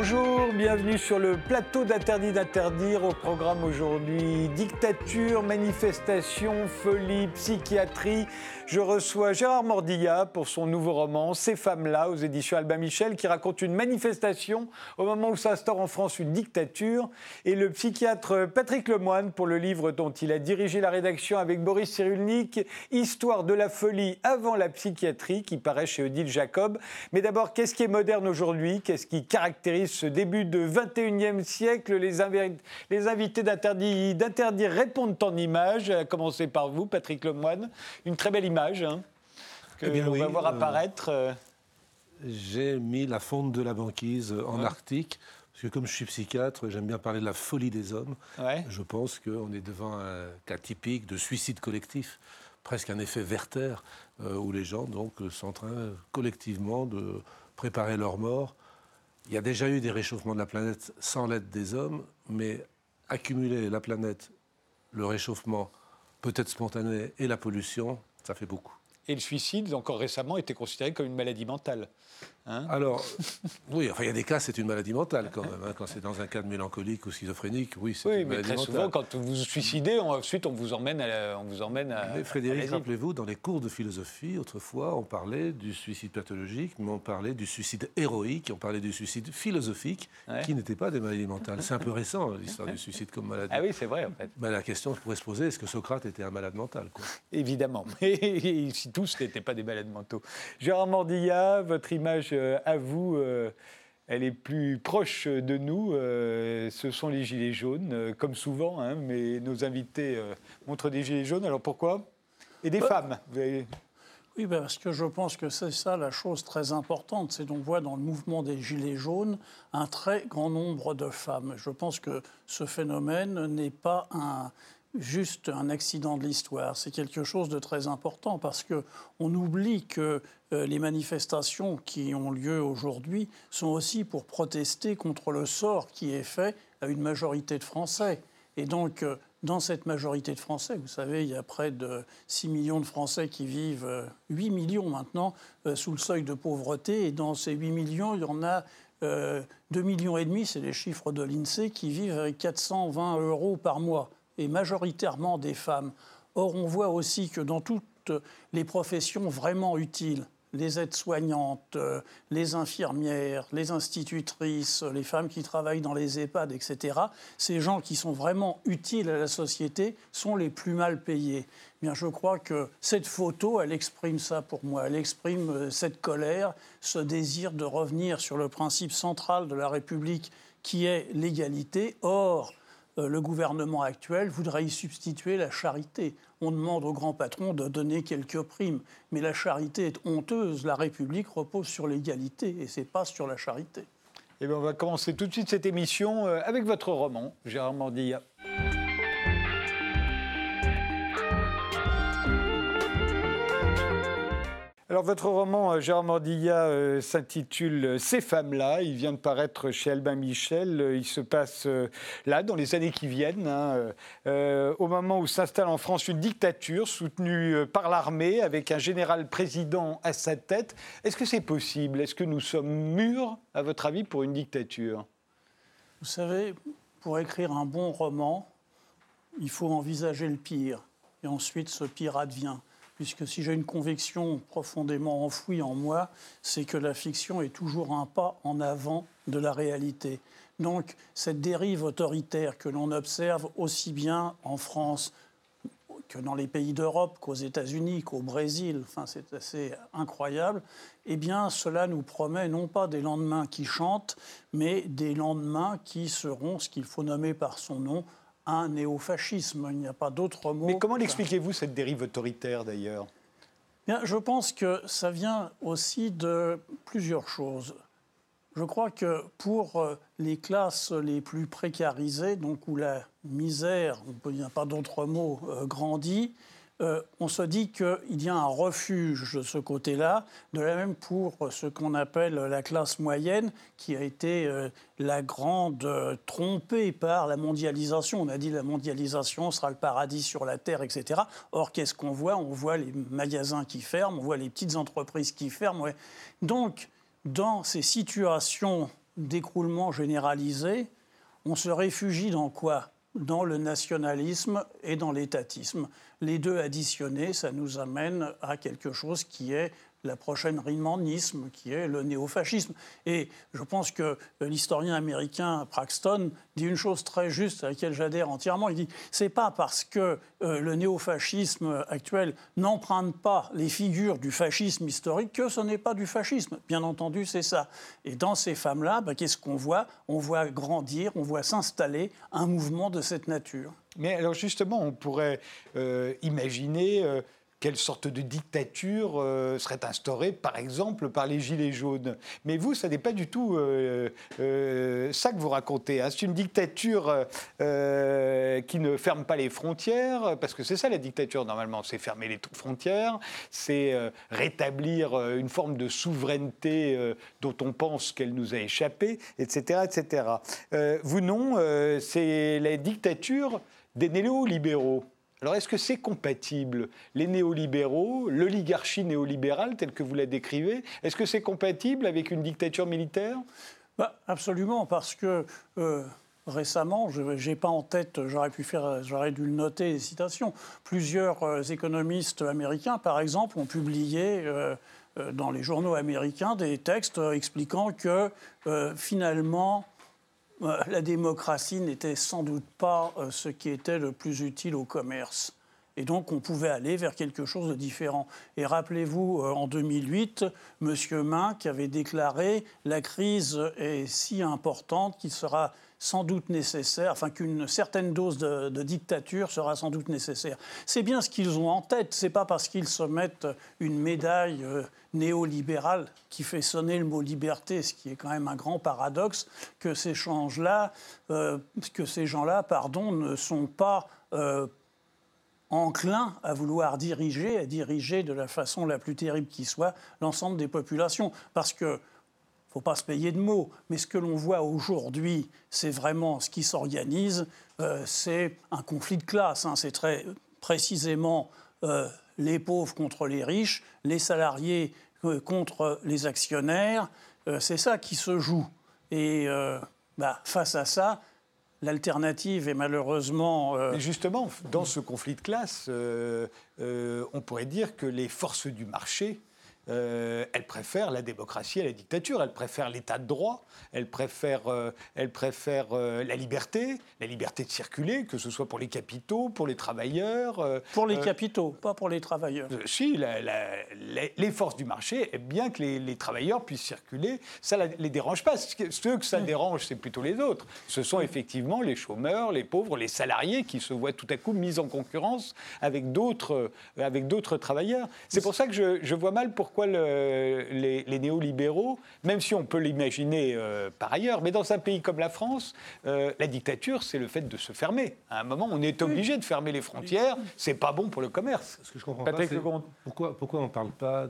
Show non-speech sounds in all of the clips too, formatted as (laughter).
Bonjour, bienvenue sur le plateau d'Interdit d'interdire. Au programme aujourd'hui, dictature, manifestation, folie, psychiatrie. Je reçois Gérard Mordilla pour son nouveau roman Ces femmes-là aux éditions Albin Michel qui raconte une manifestation au moment où s'instaure en France une dictature et le psychiatre Patrick Lemoine pour le livre dont il a dirigé la rédaction avec Boris Cyrulnik, Histoire de la folie avant la psychiatrie qui paraît chez Odile Jacob. Mais d'abord, qu'est-ce qui est moderne aujourd'hui? Qu'est-ce qui caractérise ce début de 21e siècle Les, les invités d'interdire répondent en images, à commencer par vous, Patrick Lemoine. Une très belle image Hein, que eh va voir euh, apparaître. Euh. J'ai mis la fonte de la banquise en Arctique. Parce que comme je suis psychiatre, j'aime bien parler de la folie des hommes. Je pense qu'on est devant un cas typique de suicide collectif, presque un effet Werther, euh, où les gens donc, sont en train collectivement de préparer leur mort. Il y a déjà eu des réchauffements de la planète sans l'aide des hommes, mais accumuler la planète, le réchauffement peut-être spontané et la pollution, ça fait beaucoup. Et le suicide, encore récemment, était considéré comme une maladie mentale. Hein Alors, (laughs) oui, enfin, il y a des cas, c'est une maladie mentale quand même. Hein. quand c'est dans un cas de mélancolique ou schizophrénique, oui, c'est oui, une maladie mais très souvent, quand vous vous suicidez, ensuite, on vous emmène à. On vous emmène à mais Frédéric, rappelez-vous, dans les cours de philosophie, autrefois, on parlait du suicide pathologique, mais on parlait du suicide héroïque, on parlait du suicide philosophique, qui n'étaient pas des maladies mentales. C'est un peu récent, l'histoire du (laughs) suicide comme maladie. Ah oui, c'est vrai, en fait. Ben, la question pourrait se poser est-ce que Socrate était un malade mental quoi? Évidemment. (laughs) Mais si tous n'étaient pas des malades mentaux. Gérard Mordilla, votre image euh, à vous, euh, elle est plus proche de nous. Euh, ce sont les gilets jaunes, comme souvent, hein, mais nos invités montrent des gilets jaunes. Alors pourquoi? Et des bah, femmes. Oui, ben, parce que je pense que c'est ça la chose très importante, c'est qu'on voit dans le mouvement des Gilets jaunes un très grand nombre de femmes. Je pense que ce phénomène n'est pas un, juste un accident de l'histoire. C'est quelque chose de très important parce que on oublie que euh, les manifestations qui ont lieu aujourd'hui sont aussi pour protester contre le sort qui est fait à une majorité de Français. Et donc, euh, dans cette majorité de Français, vous savez, il y a près de 6 millions de Français qui vivent, 8 euh, millions maintenant, sous le seuil de pauvreté. Et dans ces 8 millions, il y en a 2 millions et demi, c'est les chiffres de l'INSEE, qui vivent avec 420 euros par mois et majoritairement des femmes. Or, on voit aussi que dans toutes les professions vraiment utiles, les aides-soignantes, euh, les infirmières, les institutrices, les femmes qui travaillent dans les EHPAD, etc., ces gens qui sont vraiment utiles à la société sont les plus mal payés. Bien, je crois que cette photo, elle exprime ça pour moi. Elle exprime euh, cette colère, ce désir de revenir sur le principe central de la République qui est l'égalité. Or, le gouvernement actuel voudrait y substituer la charité. On demande aux grands patrons de donner quelques primes, mais la charité est honteuse. La République repose sur l'égalité et c'est pas sur la charité. Eh bien, on va commencer tout de suite cette émission euh, avec votre roman, Gérard Mordilla. Alors, votre roman, euh, Gérard Mordilla, euh, s'intitule euh, Ces femmes-là. Il vient de paraître chez Albin Michel. Il se passe là, dans les années qui viennent, hein, au moment où s'installe en France une dictature soutenue par l'armée, avec un général président à sa tête. Est-ce que c'est possible? Est-ce que nous sommes mûrs, à votre avis, pour une dictature? Vous savez, pour écrire un bon roman, il faut envisager le pire. Et ensuite, ce pire advient puisque si j'ai une conviction profondément enfouie en moi, c'est que la fiction est toujours un pas en avant de la réalité. Donc cette dérive autoritaire que l'on observe aussi bien en France que dans les pays d'Europe, qu'aux États-Unis, qu'au Brésil, enfin c'est assez incroyable, eh bien cela nous promet non pas des lendemains qui chantent, mais des lendemains qui seront ce qu'il faut nommer par son nom, un néofascisme. Il n'y a pas d'autre mot. Mais comment l'expliquez-vous, cette dérive autoritaire, d'ailleurs? Bien, Je pense que ça vient aussi de plusieurs choses. Je crois que pour euh, les classes les plus précarisées, donc où la misère, il n'y a pas d'autre mot, euh, grandit, euh, on se dit qu'il y a un refuge de ce côté-là, de la même pour ce qu'on appelle la classe moyenne, qui a été euh, la grande euh, trompée par la mondialisation. On a dit la mondialisation sera le paradis sur la terre, etc. Or, qu'est-ce qu'on voit? On voit les magasins qui ferment, on voit les petites entreprises qui ferment. Donc, dans ces situations d'écroulement généralisé, on se réfugie dans quoi? Dans le nationalisme et dans l'étatisme. Les deux additionnés, ça nous amène à quelque chose qui est la prochaine rimanisme, qui est le néofascisme. Et je pense que l'historien américain Praxton dit une chose très juste à laquelle j'adhère entièrement. Il dit c'est pas parce que euh, le néofascisme actuel n'emprunte pas les figures du fascisme historique que ce n'est pas du fascisme. Bien entendu, c'est ça. Et dans ces femmes-là, bah, qu'est-ce qu'on voit? On voit grandir, on voit s'installer un mouvement de cette nature. Mais alors justement, on pourrait euh, imaginer euh, quelle sorte de dictature euh, serait instaurée, par exemple, par les Gilets jaunes. Mais vous, ça n'est pas du tout ça que vous racontez. Hein. C'est une dictature qui ne ferme pas les frontières, parce que c'est ça la dictature, normalement, c'est fermer les frontières, c'est rétablir une forme de souveraineté dont on pense qu'elle nous a échappé, etc. etc. vous, non, c'est la dictature des néolibéraux. Alors est-ce que c'est compatible Les néolibéraux, l'oligarchie néolibérale telle que vous la décrivez, est-ce que c'est compatible avec une dictature militaire? Bah, Absolument, parce que euh, récemment, je n'ai pas en tête, j'aurais pu faire, j'aurais dû le noter, des citations. Plusieurs euh, économistes américains, par exemple, ont publié euh, dans les journaux américains des textes expliquant que finalement la démocratie n'était sans doute pas euh, ce qui était le plus utile au commerce. Et donc, on pouvait aller vers quelque chose de différent. Et rappelez-vous, euh, en 2008, M. Main qui avait déclaré La crise est si importante qu'il sera sans doute nécessaire, enfin qu'une certaine dose de, dictature sera sans doute nécessaire. C'est bien ce qu'ils ont en tête. C'est pas parce qu'ils se mettent une médaille euh, néolibérale qui fait sonner le mot liberté, ce qui est quand même un grand paradoxe, que ces changes-là, euh, que ces gens-là, pardon, ne sont pas euh, enclins à vouloir diriger, à diriger de la façon la plus terrible qui soit l'ensemble des populations, parce que ne faut pas se payer de mots, mais ce que l'on voit aujourd'hui, c'est vraiment ce qui s'organise, euh, c'est un conflit de classe. Hein. c'est très précisément euh, les pauvres contre les riches, les salariés euh, contre les actionnaires. c'est ça qui se joue. Et bah, face à ça, L'alternative est malheureusement. Mais justement, dans ce conflit de classe, on pourrait dire que les forces du marché euh, elle préfère la démocratie à la dictature, elle préfère l'état de droit, elle préfère, euh, elle préfère euh, la liberté, la liberté de circuler, que ce soit pour les capitaux, pour les travailleurs. pour les capitaux, pas pour les travailleurs. si, les forces du marché aiment bien que les, travailleurs puissent circuler, ça ne les dérange pas. Ceux que ça dérange, c'est plutôt les autres. Ce sont effectivement les chômeurs, les pauvres, les salariés qui se voient tout à coup mis en concurrence avec d'autres travailleurs. C'est pour ça que je, je vois mal pourquoi les, néolibéraux, même si on peut l'imaginer euh, par ailleurs, mais dans un pays comme la France, euh, la dictature, c'est le fait de se fermer. À un moment, on est obligé de fermer les frontières. C'est pas bon pour le commerce. Ce que je comprends pas, c'est pourquoi, pourquoi on ne parle pas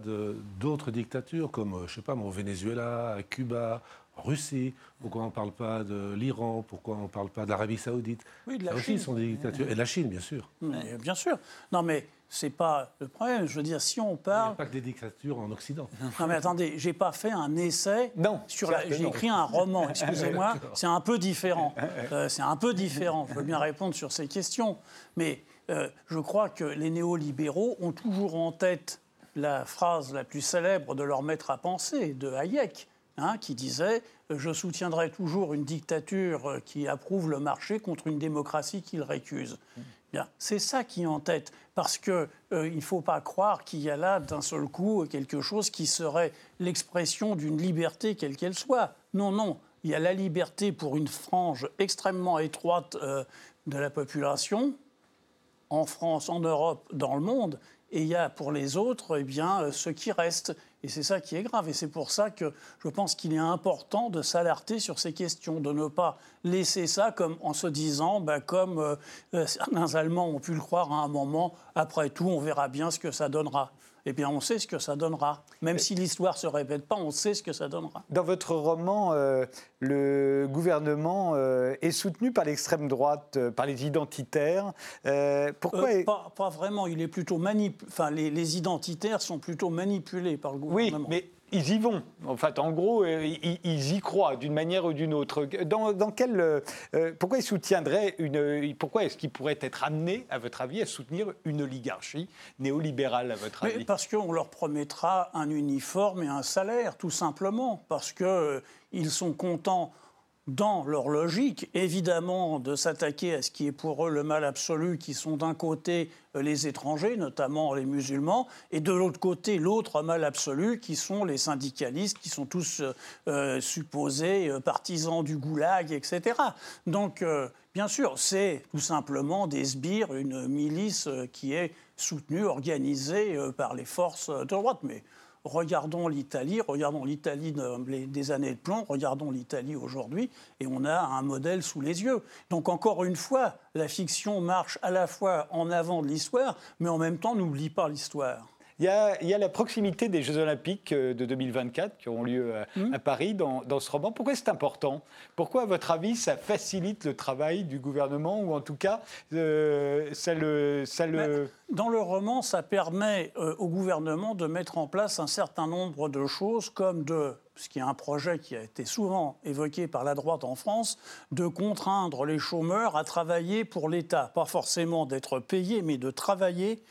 d'autres dictatures comme, euh, je sais pas, au Venezuela, à Cuba, Russie, pourquoi on ne parle pas de l'Iran, pourquoi on ne parle pas d'Arabie Saoudite? Oui, de la Chine. sont des dictatures. Et de la Chine, bien sûr. bien sûr. Non, mais c'est pas le problème. Je veux dire, si on parle. Il n'y a pas que des dictatures en Occident. (laughs) Non, mais attendez, j'ai pas fait un essai. Non. Sur la... J'ai écrit un roman. (laughs) Excusez-moi, c'est un peu différent. (laughs) Euh, c'est un peu différent. Je veux bien répondre sur ces questions, mais euh, je crois que les néolibéraux ont toujours en tête la phrase la plus célèbre de leur maître à penser, de Hayek, hein, qui disait Je soutiendrai toujours une dictature qui approuve le marché contre une démocratie qui le récuse. C'est ça qui est en tête, parce qu'il euh, ne faut pas croire qu'il y a là d'un seul coup quelque chose qui serait l'expression d'une liberté quelle qu'elle soit. Non, non, il y a la liberté pour une frange extrêmement étroite euh, de la population, en France, en Europe, dans le monde, et il y a pour les autres eh bien, euh, ce qui reste. Et c'est ça qui est grave. Et c'est pour ça que je pense qu'il est important de s'alerter sur ces questions, de ne pas laisser ça comme en se disant, ben, comme euh, euh, certains Allemands ont pu le croire à un moment, après tout, on verra bien ce que ça donnera eh bien, on sait ce que ça donnera. Même si l'histoire ne se répète pas, on sait ce que ça donnera. Dans votre roman, euh, le gouvernement euh, est soutenu par l'extrême droite, euh, par les identitaires. pourquoi pas, vraiment. Il est plutôt enfin, les, identitaires sont plutôt manipulés par le gouvernement. Oui, mais ils y vont. En fait, en gros, euh, ils, y croient d'une manière ou d'une autre. Dans, quel, euh, pourquoi ils soutiendraient une. Pourquoi est-ce qu'ils pourraient être amenés, à votre avis, à soutenir une oligarchie néolibérale, à votre avis? Parce qu'on leur promettra un uniforme et un salaire, tout simplement. Parce qu'ils sont contents dans leur logique, évidemment, de s'attaquer à ce qui est pour eux le mal absolu, qui sont d'un côté euh, les étrangers, notamment les musulmans, et de l'autre côté l'autre mal absolu, qui sont les syndicalistes, qui sont tous euh, euh, supposés partisans du goulag, etc. Donc, bien sûr, c'est tout simplement des sbires, une milice qui est soutenue, organisée par les forces de droite. Mais Regardons l'Italie, regardons l'Italie des années de plomb, regardons l'Italie aujourd'hui, et on a un modèle sous les yeux. Donc encore une fois, la fiction marche à la fois en avant de l'histoire, mais en même temps n'oublie pas l'histoire. Il y, a, la proximité des Jeux Olympiques euh, de 2024 qui auront lieu euh, mmh. à, Paris dans, ce roman. Pourquoi c'est important? Pourquoi, à votre avis, ça facilite le travail du gouvernement ou en tout cas, euh, ça le. Ça le... Dans le roman, ça permet au gouvernement de mettre en place un certain nombre de choses comme de ce qui est un projet qui a été souvent évoqué par la droite en France, de contraindre les chômeurs à travailler pour l'État. Pas forcément d'être payés, mais de travailler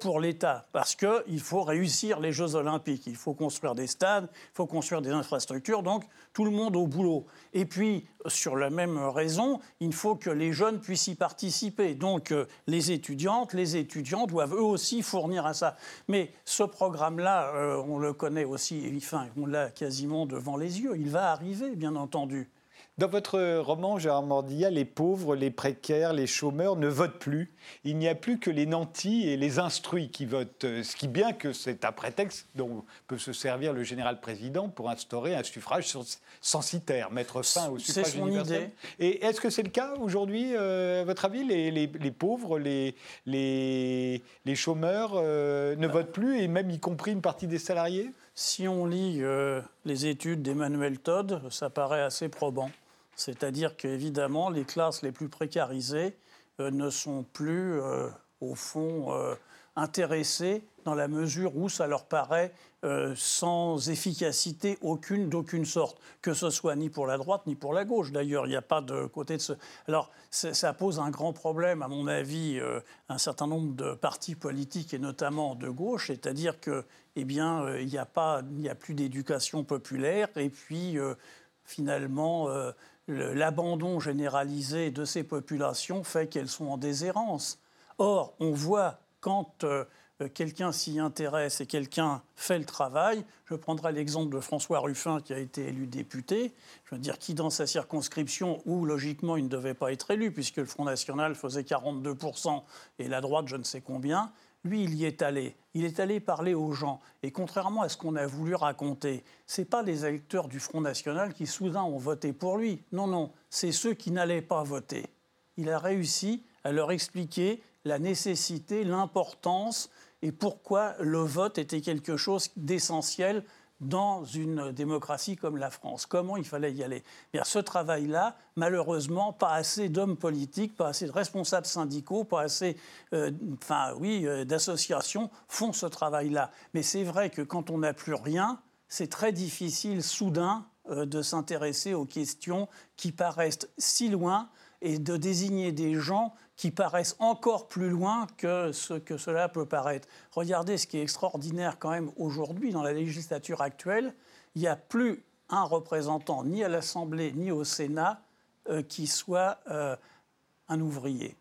pour l'État, parce qu'il faut réussir les Jeux Olympiques. Il faut construire des stades, il faut construire des infrastructures, donc tout le monde au boulot. Et puis, sur la même raison, il faut que les jeunes puissent y participer. Donc, euh, les étudiantes, les étudiants doivent eux aussi fournir à ça. Mais ce programme-là, euh, on le connaît aussi, enfin, on l'a quasiment devant les yeux. Il va arriver, bien entendu. Dans votre roman, Gérard Mordilla, les pauvres, les précaires, les chômeurs ne votent plus. Il n'y a plus que les nantis et les instruits qui votent. Ce qui, bien que c'est un prétexte dont peut se servir le général président pour instaurer un suffrage censitaire, mettre fin au suffrage son Idée. Et est-ce que c'est le cas aujourd'hui, euh, à votre avis les, pauvres, les, les, chômeurs euh, ne votent plus, et même y compris une partie des salariés? Si on lit euh, les études d'Emmanuel Todd, ça paraît assez probant. C'est-à-dire qu'évidemment, les classes les plus précarisées euh, ne sont plus, euh, au fond, euh, intéressées dans la mesure où ça leur paraît sans efficacité aucune d'aucune sorte, que ce soit ni pour la droite ni pour la gauche. D'ailleurs, il n'y a pas de côté de ce. Alors, ça pose un grand problème, à mon avis, un certain nombre de partis politiques et notamment de gauche, c'est-à-dire que, eh bien, il n'y a a plus d'éducation populaire et puis finalement l'abandon généralisé de ces populations fait qu'elles sont en déshérence. Or, on voit quand euh, quelqu'un s'y intéresse et quelqu'un fait le travail, je prendrai l'exemple de François Ruffin qui a été élu député, je veux dire qui dans sa circonscription où logiquement il ne devait pas être élu puisque le Front National faisait 42% et la droite je ne sais combien, lui, il y est allé. Il est allé parler aux gens. Et contrairement à ce qu'on a voulu raconter, ce pas les électeurs du Front National qui soudain ont voté pour lui. Non, non, c'est ceux qui n'allaient pas voter. Il a réussi à leur expliquer la nécessité, l'importance et pourquoi le vote était quelque chose d'essentiel dans une démocratie comme la France. Comment il fallait y aller? Bien, Ce travail-là, malheureusement, pas assez d'hommes politiques, pas assez de responsables syndicaux, pas assez euh, oui, euh, d'associations font ce travail-là. Mais c'est vrai que quand on n'a plus rien, c'est très difficile soudain euh, de s'intéresser aux questions qui paraissent si loin et de désigner des gens qui paraissent encore plus loin que ce que cela peut paraître. Regardez ce qui est extraordinaire quand même aujourd'hui dans la législature actuelle, il n'y a plus un représentant ni à l'Assemblée ni au Sénat euh, qui soit euh, un ouvrier.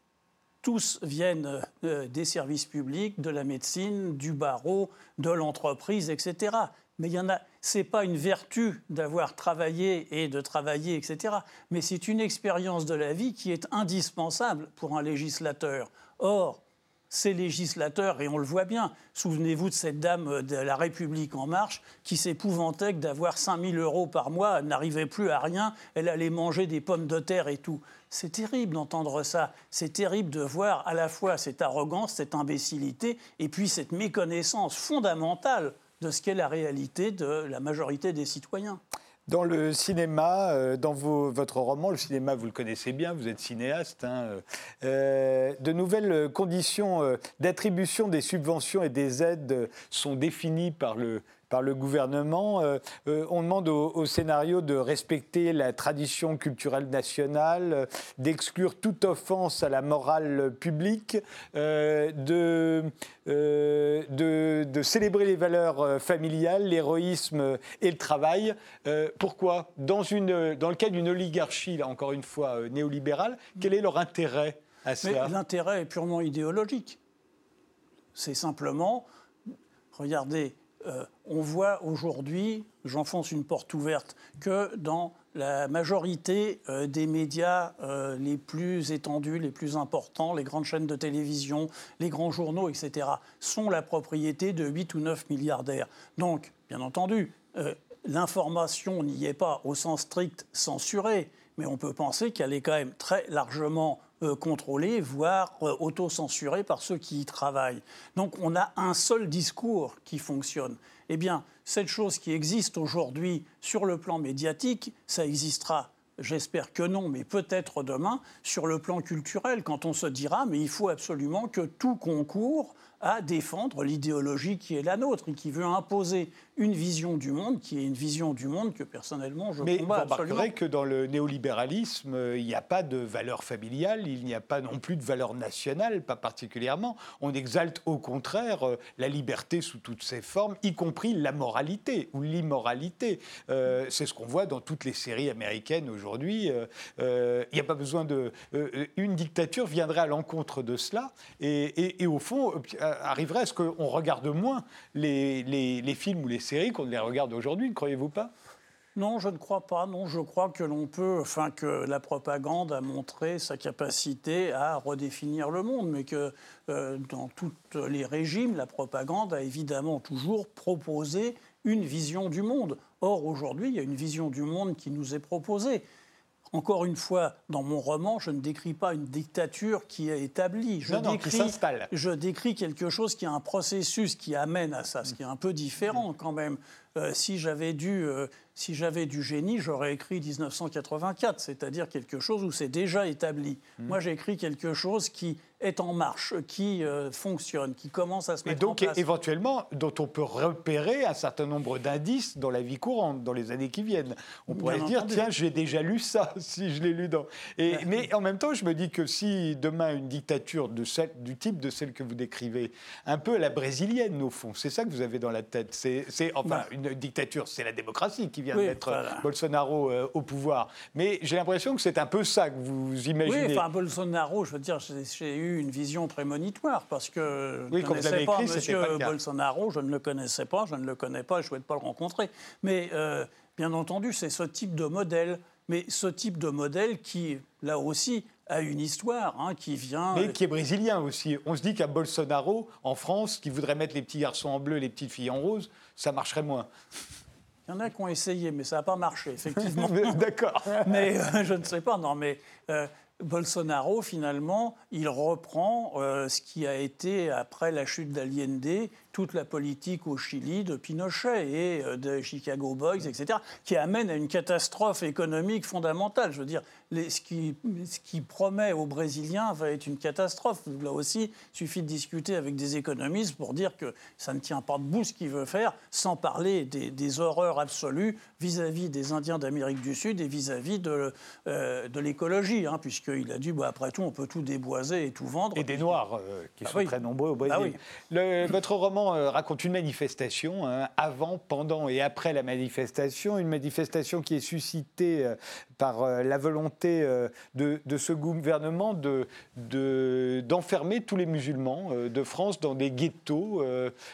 Tous viennent euh, des services publics, de la médecine, du barreau, de l'entreprise, etc. Mais il y en a, c'est pas une vertu d'avoir travaillé et de travailler, etc. Mais c'est une expérience de la vie qui est indispensable pour un législateur. Or, ces législateurs, et on le voit bien, souvenez-vous de cette dame de la République en marche qui s'épouvantait d'avoir 5000 euros par mois, elle n'arrivait plus à rien, elle allait manger des pommes de terre et tout. C'est terrible d'entendre ça, c'est terrible de voir à la fois cette arrogance, cette imbécilité, et puis cette méconnaissance fondamentale de ce qu'est la réalité de la majorité des citoyens. Dans le cinéma, euh, dans votre roman, le cinéma, vous le connaissez bien, vous êtes cinéaste, hein, euh, euh, de nouvelles conditions d'attribution des subventions et des aides sont définies par le par le gouvernement. on demande au, scénario de respecter la tradition culturelle nationale, d'exclure toute offense à la morale publique, de, de, célébrer les valeurs familiales, l'héroïsme et le travail. pourquoi? Dans, une, dans le cas d'une oligarchie, là encore une fois, néolibérale, quel est leur intérêt à cela? L'intérêt est purement idéologique. C'est simplement, regardez, euh, on voit aujourd'hui, j'enfonce une porte ouverte, que dans la majorité euh, des médias euh, les plus étendus, les plus importants, les grandes chaînes de télévision, les grands journaux, etc., sont la propriété de 8 ou 9 milliardaires. Donc, bien entendu, l'information n'y est pas au sens strict censurée, mais on peut penser qu'elle est quand même très largement euh, contrôlés, voire euh, auto-censurés par ceux qui y travaillent. Donc on a un seul discours qui fonctionne. Eh bien, cette chose qui existe aujourd'hui sur le plan médiatique, ça existera J'espère que non, mais peut-être demain, sur le plan culturel, quand on se dira, mais il faut absolument que tout concourt à défendre l'idéologie qui est la nôtre et qui veut imposer une vision du monde qui est une vision du monde que personnellement je Mais combats vous remarquerez que dans le néolibéralisme, euh, il n'y a pas de valeur familiale, il n'y a pas non plus de valeur nationale, pas particulièrement. On exalte au contraire euh, la liberté sous toutes ses formes, y compris la moralité ou l'immoralité. Euh, c'est ce qu'on voit dans toutes les séries américaines aujourd'hui. Il n'y a pas besoin de... une dictature viendrait à l'encontre de cela et, et, au fond arriverait à ce qu'on regarde moins les films ou les séries qu'on les regarde aujourd'hui, ne croyez-vous pas? Non, je ne crois pas. Non, je crois que l'on peut, enfin que la propagande a montré sa capacité à redéfinir le monde, mais que euh, dans tous les régimes, la propagande a évidemment toujours proposé une vision du monde. Or, aujourd'hui, il y a une vision du monde qui nous est proposée. Encore une fois, dans mon roman, je ne décris pas une dictature qui est établie. Je, décris, je décris quelque chose qui a un processus qui amène à ça, ce qui est un peu différent quand même. Euh, si j'avais dû euh, si j'avais du génie, j'aurais écrit 1984, c'est-à-dire quelque chose où c'est déjà établi. Hmm. Moi, j'ai écrit quelque chose qui est en marche, qui euh, fonctionne, qui commence à se mettre en place. Et donc, éventuellement, dont on peut repérer un certain nombre d'indices dans la vie courante, dans les années qui viennent. On pourrait se dire, tiens, j'ai déjà lu ça, (laughs) si je l'ai lu dans... Et, mais en même temps, je me dis que si demain, une dictature de du type de celle que vous décrivez, un peu à la brésilienne, au fond, c'est ça que vous avez dans la tête. C'est, enfin, bah. une dictature, c'est la démocratie qui vient d'être Bolsonaro euh, au pouvoir. Mais j'ai l'impression que c'est un peu ça que vous imaginez. Oui, enfin, Bolsonaro, je veux dire, j'ai eu une vision prémonitoire parce que oui, je ne connaissais pas M. Bolsonaro, je ne le connaissais pas, je ne le connais pas, je ne souhaite pas le rencontrer. Mais euh, bien entendu, c'est ce type de modèle. Mais ce type de modèle qui, là aussi, a une histoire hein, qui vient. Mais qui est brésilien aussi. On se dit qu'à Bolsonaro, en France, qui voudrait mettre les petits garçons en bleu et les petites filles en rose, ça marcherait moins. Il y en a qui ont essayé, mais ça n'a pas marché, effectivement. (laughs) D'accord. mais euh, je ne sais pas, non, mais euh, Bolsonaro, finalement, il reprend euh, ce qui a été, après la chute d'Allende, toute la politique au Chili de Pinochet et euh, de Chicago Boys, etc., qui amène à une catastrophe économique fondamentale. Je veux dire, ce, qui, ce, qui, promet aux Brésiliens va être une catastrophe. Là aussi, il suffit de discuter avec des économistes pour dire que ça ne tient pas debout ce qu'il veut faire, sans parler des, horreurs absolues vis-à-vis des Indiens d'Amérique du Sud et vis-à-vis de, euh, de l'écologie, hein, puisqu'il a dit, bah, après tout, on peut tout déboiser et tout vendre. Et des Noirs, euh, qui ah sont très nombreux au Brésil. Ah votre roman euh, raconte une manifestation, hein, avant, pendant et après la manifestation, une manifestation qui est suscitée euh, par euh, la volonté de, ce gouvernement de, d'enfermer tous les musulmans de France dans des ghettos.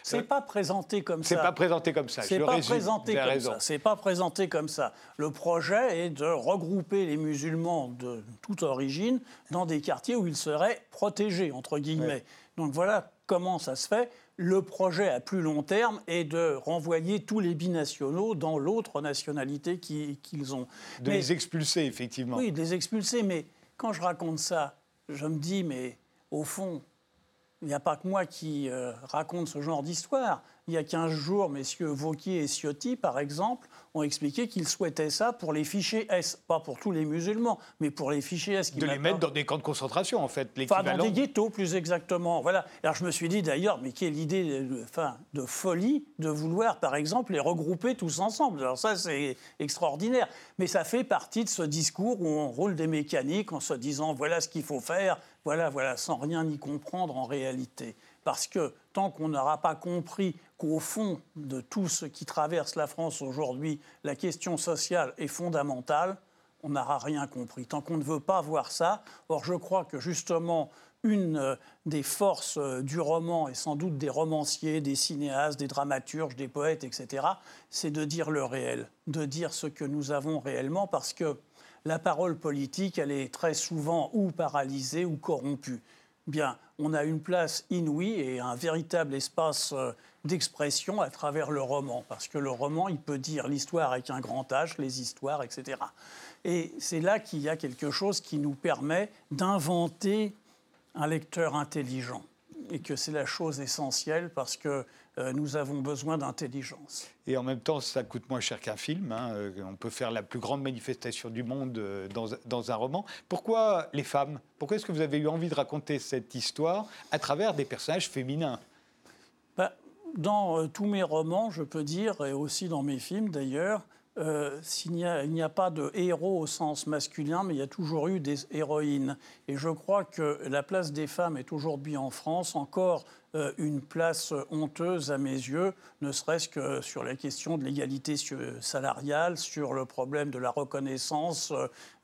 C'est pas présenté comme ça. C'est pas présenté comme ça. C'est pas présenté comme ça. C'est pas présenté comme ça. Le projet est de regrouper les musulmans de toute origine dans des quartiers où ils seraient protégés entre guillemets. Donc voilà comment ça se fait le projet à plus long terme est de renvoyer tous les binationaux dans l'autre nationalité qu'ils ont. De les expulser, effectivement. Oui, de les expulser, mais quand je raconte ça, je me dis, mais au fond, il n'y a pas que moi qui raconte ce genre d'histoire il y a 15 jours, messieurs Vauquier et Ciotti, par exemple, ont expliqué qu'ils souhaitaient ça pour les fichiers S, pas pour tous les musulmans, mais pour les fichiers S. Qui de les mettre dans des camps de concentration, en fait. Enfin, dans des ghettos, plus exactement. Voilà. Alors je me suis dit d'ailleurs, mais quelle idée de, enfin, de folie de vouloir, par exemple, les regrouper tous ensemble. Alors ça, c'est extraordinaire. Mais ça fait partie de ce discours où on roule des mécaniques en se disant voilà ce qu'il faut faire, voilà, voilà, sans rien y comprendre en réalité. Parce que tant qu'on n'aura pas compris qu'au fond de tout ce qui traverse la France aujourd'hui, la question sociale est fondamentale, on n'aura rien compris. Tant qu'on ne veut pas voir ça, or je crois que justement une euh, des forces euh, du roman, et sans doute des romanciers, des cinéastes, des dramaturges, des poètes, etc., c'est de dire le réel, de dire ce que nous avons réellement, parce que la parole politique, elle est très souvent ou paralysée ou corrompue bien, on a une place inouïe et un véritable espace euh, d'expression à travers le roman, parce que le roman, il peut dire l'histoire avec un grand H, les histoires, etc. Et c'est là qu'il y a quelque chose qui nous permet d'inventer un lecteur intelligent, et que c'est la chose essentielle, parce que nous avons besoin d'intelligence. Et en même temps, ça coûte moins cher qu'un film. Hein. Euh, on peut faire la plus grande manifestation du monde euh, dans, un roman. Pourquoi les femmes? Pourquoi est-ce que vous avez eu envie de raconter cette histoire à travers des personnages féminins? Bah, Dans tous mes romans, je peux dire, et aussi dans mes films d'ailleurs, il n'y a, pas de héros au sens masculin, mais il y a toujours eu des héroïnes. Et je crois que la place des femmes est aujourd'hui en France encore euh, une place honteuse à mes yeux, ne serait-ce que sur la question de l'égalité salariale, sur le problème de la reconnaissance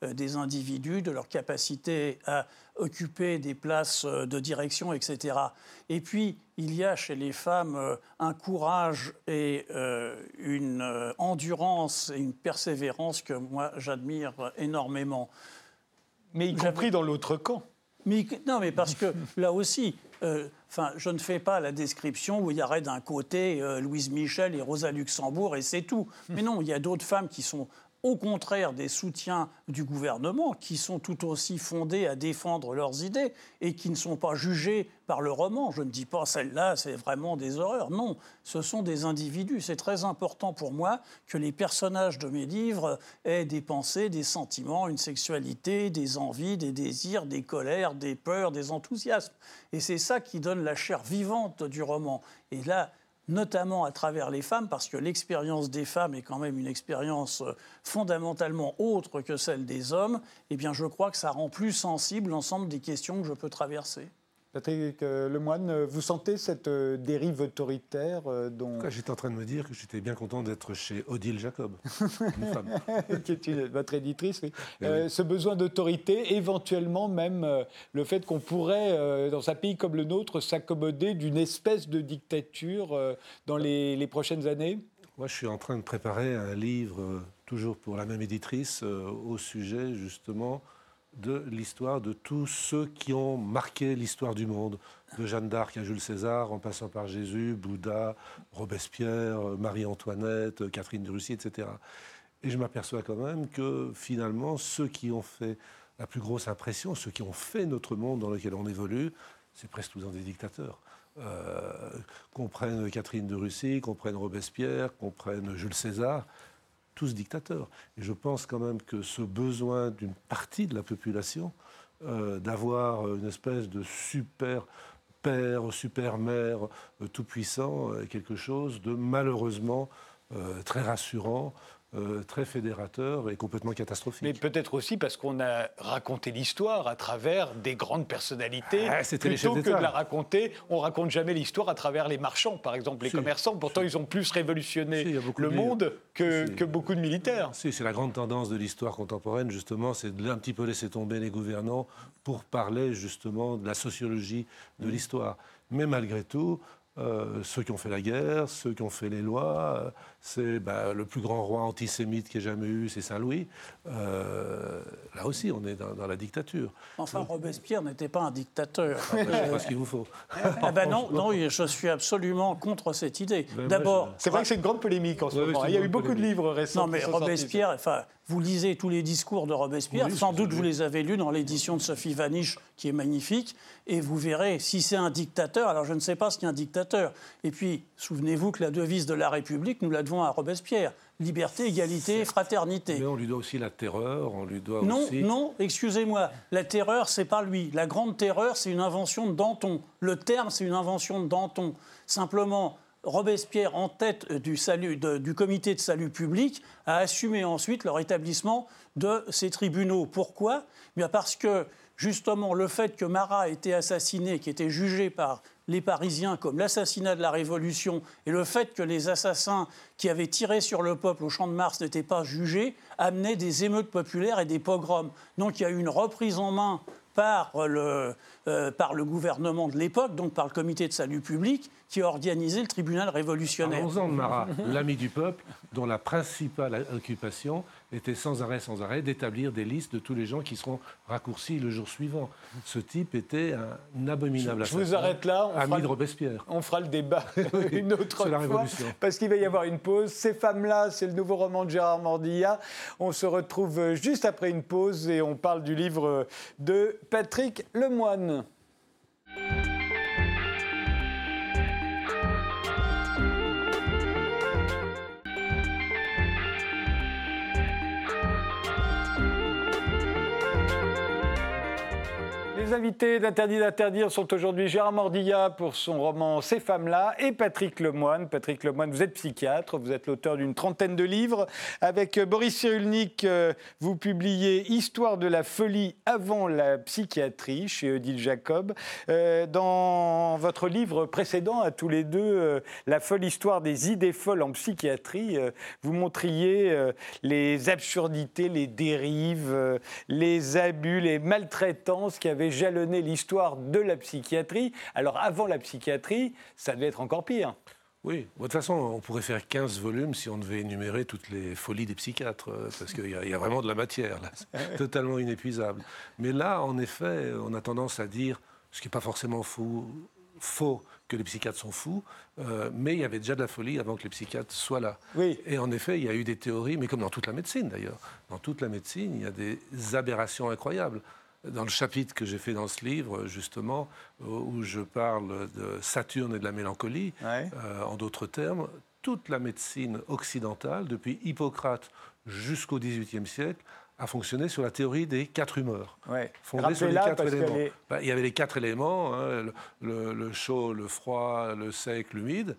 euh, des individus, de leur capacité à occuper des places euh, de direction, etc. Et puis, il y a chez les femmes un courage et une endurance et une persévérance que moi j'admire énormément. Mais y compris dans l'autre camp. Mais, non, mais parce que là aussi, euh, enfin, je ne fais pas la description où il y aurait d'un côté euh, Louise Michel et Rosa Luxembourg et c'est tout. Mais non, il y a d'autres femmes qui sont au contraire des soutiens du gouvernement, qui sont tout aussi fondés à défendre leurs idées et qui ne sont pas jugés par le roman. Je ne dis pas celle-là, c'est vraiment des horreurs. Non, ce sont des individus. C'est très important pour moi que les personnages de mes livres aient des pensées, des sentiments, une sexualité, des envies, des désirs, des colères, des peurs, des enthousiasmes. Et c'est ça qui donne la chair vivante du roman. Et là, notamment à travers les femmes, parce que l'expérience des femmes est quand même une expérience euh, fondamentalement autre que celle des hommes, eh bien je crois que ça rend plus sensible l'ensemble des questions que je peux traverser. Patrick euh, Lemoine, euh, vous sentez cette euh, dérive autoritaire dont... J'étais en train de me dire que j'étais bien content d'être chez Odile Jacob, (laughs) une femme. qui est votre éditrice, oui. Eh ce besoin d'autorité, éventuellement même le fait qu'on pourrait, dans un pays comme le nôtre, s'accommoder d'une espèce de dictature dans les, les, prochaines années? Moi, je suis en train de préparer un livre, toujours pour la même éditrice, au sujet justement de l'histoire de tous ceux qui ont marqué l'histoire du monde, de Jeanne d'Arc à Jules César, en passant par Jésus, Bouddha, Robespierre, Marie-Antoinette, Catherine de Russie, etc. Et je m'aperçois quand même que finalement, ceux qui ont fait la plus grosse impression, ceux qui ont fait notre monde dans lequel on évolue, c'est presque tous des dictateurs. Euh, qu'on prenne Catherine de Russie, qu'on prenne Robespierre, qu'on prenne Jules César, tous dictateurs. Et je pense quand même que ce besoin d'une partie de la population euh, d'avoir une espèce de super père, super mère euh, tout puissant est quelque chose de malheureusement euh, très rassurant euh, très fédérateur et complètement catastrophique. Mais peut-être aussi parce qu'on a raconté l'histoire à travers des grandes personnalités. Ah, plutôt que de la raconter, on raconte jamais l'histoire à travers les marchands, par exemple, les commerçants. Pourtant, ils ont plus révolutionné le monde que, que, beaucoup de militaires. Si, c'est la grande tendance de l'histoire contemporaine, justement, c'est de un petit peu laisser tomber les gouvernants pour parler justement de la sociologie de mmh. l'histoire. Mais malgré tout, euh, ceux qui ont fait la guerre, ceux qui ont fait les lois. Euh, c'est bah, le plus grand roi antisémite qu'il ait jamais eu, c'est Saint-Louis. Euh, là aussi, on est dans, la dictature. Enfin, Robespierre n'était pas un dictateur. (laughs) je sais pas ce qu'il vous faut. ah ben non, non, je suis absolument contre cette idée. Ben, D'abord, c'est vrai que c'est une grande polémique en ce moment. Il y a eu beaucoup de livres récents. Non, mais Robespierre, enfin, vous lisez tous les discours de Robespierre, sans doute vous les avez lus dans l'édition de Sophie Vanish, qui est magnifique, et vous verrez si c'est un dictateur. Alors je ne sais pas ce qu'est un dictateur. Et puis, souvenez-vous que la devise de la République, nous la devons à Robespierre liberté, égalité, fraternité. Mais on lui doit aussi la terreur, on lui doit non, aussi... Non, excusez-moi, la terreur, c'est pas lui. La grande terreur, c'est une invention de Danton. Le terme, c'est une invention de Danton. Simplement, Robespierre, en tête du, salut, du comité de salut public, a assumé ensuite le rétablissement de ces tribunaux. Pourquoi? Bien Parce que, justement, le fait que Marat ait été assassiné, qui était jugé par les Parisiens comme l'assassinat de la Révolution et le fait que les assassins qui avaient tiré sur le peuple au champ de Mars n'étaient pas jugés amenait des émeutes populaires et des pogroms. Donc il y a eu une reprise en main par le, euh, par le gouvernement de l'époque, donc par le comité de salut public, qui a organisé le tribunal révolutionnaire. 11 ans de Marat, l'ami du peuple, dont la principale occupation était sans arrêt, sans arrêt, d'établir des listes de tous les gens qui seront raccourcis le jour suivant. Ce type était un abominable Je, je vous arrête là. On ami de Robespierre. On fera le débat (laughs) (laughs) une autre fois. la révolution. Parce qu'il va y avoir une pause. Ces femmes-là, c'est le nouveau roman de Gérard Mordilla. On se retrouve juste après une pause et on parle du livre de Patrick Lemoine. Les invités d'Interdit d'interdire sont aujourd'hui Gérard Mordilla pour son roman Ces femmes-là et Patrick Lemoine. Patrick Lemoine, vous êtes psychiatre, vous êtes l'auteur d'une trentaine de livres. Avec euh, Boris Cyrulnik, euh, vous publiez Histoire de la folie avant la psychiatrie chez Odile Jacob. Euh, dans votre livre précédent à tous les deux, La folle histoire des idées folles en psychiatrie, vous montriez les absurdités, les dérives, les abus, les maltraitances qui avaient jalonner l'histoire de la psychiatrie. Alors avant la psychiatrie, ça devait être encore pire. Oui, de toute façon, on pourrait faire 15 volumes si on devait énumérer toutes les folies des psychiatres, euh, parce qu'il y, a vraiment de la matière, là, (laughs) totalement inépuisable. Mais là, en effet, on a tendance à dire, ce qui n'est pas forcément faux, faux, que les psychiatres sont fous, euh, mais il y avait déjà de la folie avant que les psychiatres soient là. Oui. Et en effet, il y a eu des théories, mais comme dans toute la médecine d'ailleurs, dans toute la médecine, il y a des aberrations incroyables dans le chapitre que j'ai fait dans ce livre, justement, où je parle de Saturne et de la mélancolie, euh, en d'autres termes, toute la médecine occidentale, depuis Hippocrate jusqu'au XVIIIe siècle, a fonctionné sur la théorie des quatre humeurs. Ouais. Fondée sur les quatre éléments. Bah, il y avait les quatre éléments, hein, le, le, chaud, le froid, le sec, l'humide.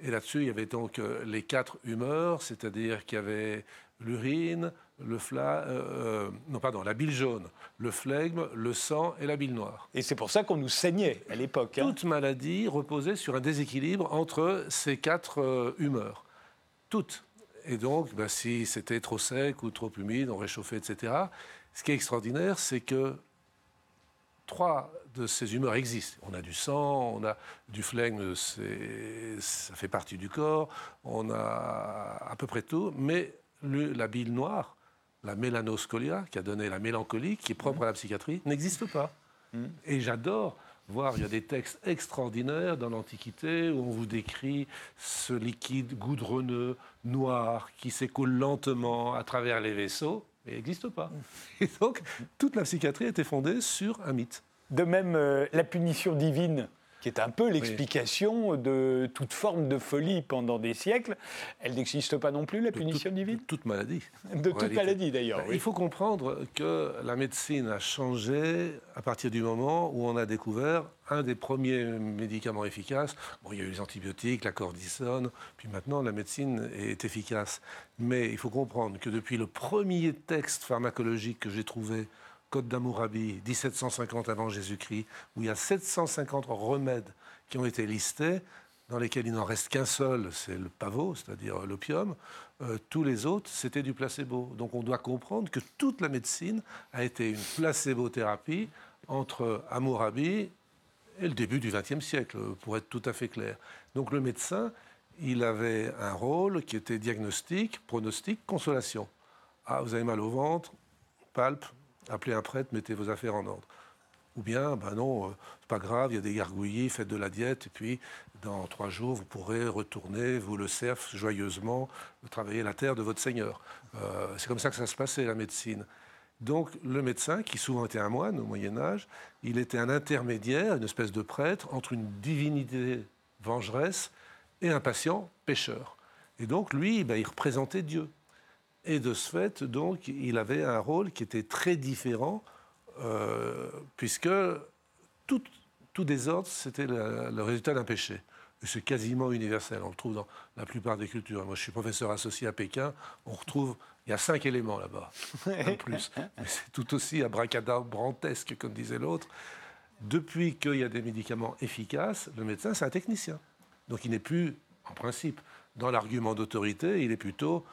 Et là-dessus, il y avait donc euh, les quatre humeurs, c'est-à-dire qu'il y avait l'urine, le fla, euh, euh, non pardon, la bile jaune, le flegme, le sang et la bile noire. Et c'est pour ça qu'on nous saignait à l'époque. Hein. Toute maladie reposait sur un déséquilibre entre ces quatre euh, humeurs. Toutes. Et donc, bah, si c'était trop sec ou trop humide, on réchauffait, etc. Ce qui est extraordinaire, c'est que trois de ces humeurs existent. On a du sang, on a du flegme, ça fait partie du corps, on a à peu près tout, mais la bile noire, la mélanoscolia, qui a donné la mélancolie, qui est propre à la psychiatrie, n'existe pas. Mm. Et j'adore voir, il y a des textes extraordinaires dans l'Antiquité où on vous décrit ce liquide goudronneux, noir, qui s'écoule lentement à travers les vaisseaux, mais il n'existe pas. Mm. (laughs) Et donc, toute la psychiatrie était fondée sur un mythe. De même, euh, la punition divine qui est un peu l'explication de toute forme de folie pendant des siècles. Elle n'existe pas non plus, la punition divine De toute maladie. De toute maladie, d'ailleurs. Il faut comprendre que la médecine a changé à partir du moment où on a découvert un des premiers médicaments efficaces. Bon, il y a eu les antibiotiques, la cortisone, puis maintenant la médecine est efficace. Mais il faut comprendre que depuis le premier texte pharmacologique que j'ai trouvé, Code d'Amourabi, 1750 avant Jésus-Christ, où il y a 750 remèdes qui ont été listés, dans lesquels il n'en reste qu'un seul, c'est le pavot, c'est-à-dire l'opium. Euh, tous les autres, c'était du placebo. Donc on doit comprendre que toute la médecine a été une placebo-thérapie entre Amourabi et le début du XXe siècle, pour être tout à fait clair. Donc le médecin, il avait un rôle qui était diagnostic, pronostic, consolation. Ah, vous avez mal au ventre, palpe, appelez un prêtre, mettez vos affaires en ordre. Ou bien, ben non, c'est pas grave, il y a des gargouillis, faites de la diète, et puis dans trois jours, vous pourrez retourner, vous le serf joyeusement, travailler la terre de votre Seigneur. c'est comme ça que ça se passait, la médecine. Donc le médecin, qui souvent était un moine au Moyen Âge, il était un intermédiaire, une espèce de prêtre entre une divinité vengeresse et un patient pécheur. Et donc lui, ben, il représentait Dieu. Et de ce fait, donc, il avait un rôle qui était très différent, euh, puisque tout, tout désordre, c'était le résultat d'un péché c'est quasiment universel. On le trouve dans la plupart des cultures. Moi, je suis professeur associé à Pékin. On retrouve, il y a cinq éléments là-bas, en (laughs) plus. Mais c'est tout aussi abracadabrantesque, comme disait l'autre. Depuis qu'il y a des médicaments efficaces, le médecin, c'est un technicien. Donc il n'est plus, en principe, dans l'argument d'autorité, il est plutôt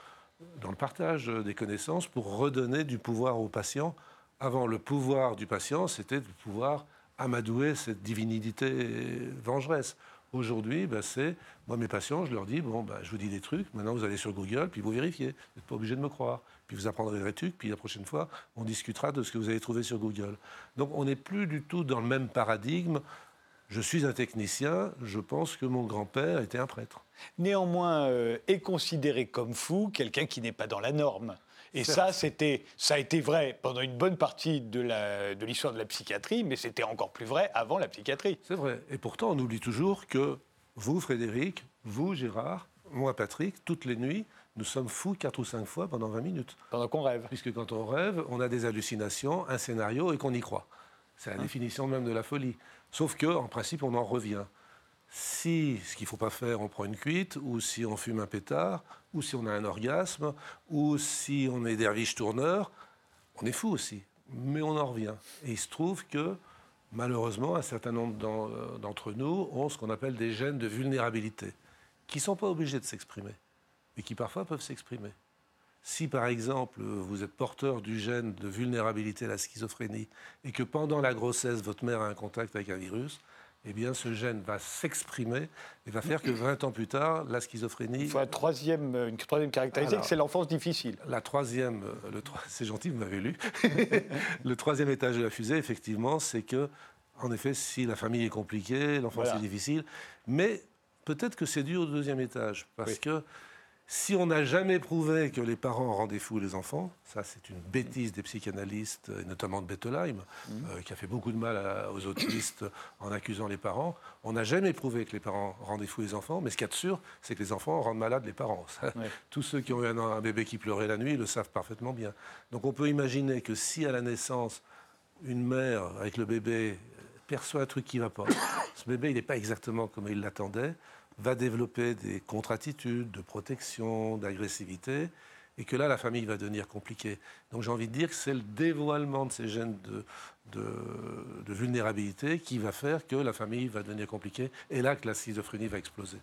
dans le partage des connaissances pour redonner du pouvoir au patient. Avant, le pouvoir du patient, c'était de pouvoir amadouer cette divinité vengeresse. Aujourd'hui, bah, c'est, moi, mes patients, je leur dis, bon, bah, je vous dis des trucs, maintenant vous allez sur Google, puis vous vérifiez. Vous n'êtes pas obligé de me croire. Puis vous apprendrez des trucs, puis la prochaine fois, on discutera de ce que vous avez trouvé sur Google. Donc on n'est plus du tout dans le même paradigme. Je suis un technicien, je pense que mon grand-père était un prêtre. Néanmoins, euh, est considéré comme fou quelqu'un qui n'est pas dans la norme. Et ça, c'était, ça a été vrai pendant une bonne partie de, de l'histoire de la psychiatrie, mais c'était encore plus vrai avant la psychiatrie. C'est vrai. Et pourtant, on oublie toujours que vous, Frédéric, vous, Gérard, moi, Patrick, toutes les nuits, nous sommes fous quatre ou cinq fois pendant 20 minutes. Pendant qu'on rêve. Puisque quand on rêve, on a des hallucinations, un scénario et qu'on y croit. C'est la hein définition même de la folie. Sauf que, en principe, on en revient. Si, ce qu'il ne faut pas faire, on prend une cuite, ou si on fume un pétard, ou si on a un orgasme, ou si on est derviche tourneur, on est fou aussi. Mais on en revient. Et il se trouve que, malheureusement, un certain nombre euh, d'entre nous ont ce qu'on appelle des gènes de vulnérabilité, qui ne sont pas obligés de s'exprimer, mais qui parfois peuvent s'exprimer. Si par exemple vous êtes porteur du gène de vulnérabilité à la schizophrénie et que pendant la grossesse votre mère a un contact avec un virus, eh bien, ce gène va s'exprimer et va faire que 20 ans plus tard, la schizophrénie. Il faut une troisième, une troisième caractéristique, c'est l'enfance difficile. La troisième, euh, le, (laughs) c'est gentil, vous m'avez lu. (laughs) le troisième étage de la fusée, effectivement, c'est que, en effet, si la famille est compliquée, l'enfance est difficile, mais peut-être que c'est dû au deuxième étage, parce que si on n'a jamais prouvé que les parents rendaient fous les enfants, ça c'est une bêtise des psychanalystes, et notamment de Bettelheim, mmh. euh, qui a fait beaucoup de mal aux autistes en accusant les parents, on n'a jamais prouvé que les parents rendaient fous les enfants, mais ce qu'il y a de sûr, c'est que les enfants rendent malades les parents. Tous ceux qui ont eu un, bébé qui pleurait la nuit le savent parfaitement bien. Donc on peut imaginer que si à la naissance, une mère avec le bébé perçoit un truc qui ne va pas, (coughs) ce bébé il n'est pas exactement comme il l'attendait, va développer des contre-attitudes de protection, d'agressivité, et que là, la famille va devenir compliquée. Donc j'ai envie de dire que c'est le dévoilement de ces gènes de, de, vulnérabilité qui va faire que la famille va devenir compliquée, et là que la schizophrénie va exploser.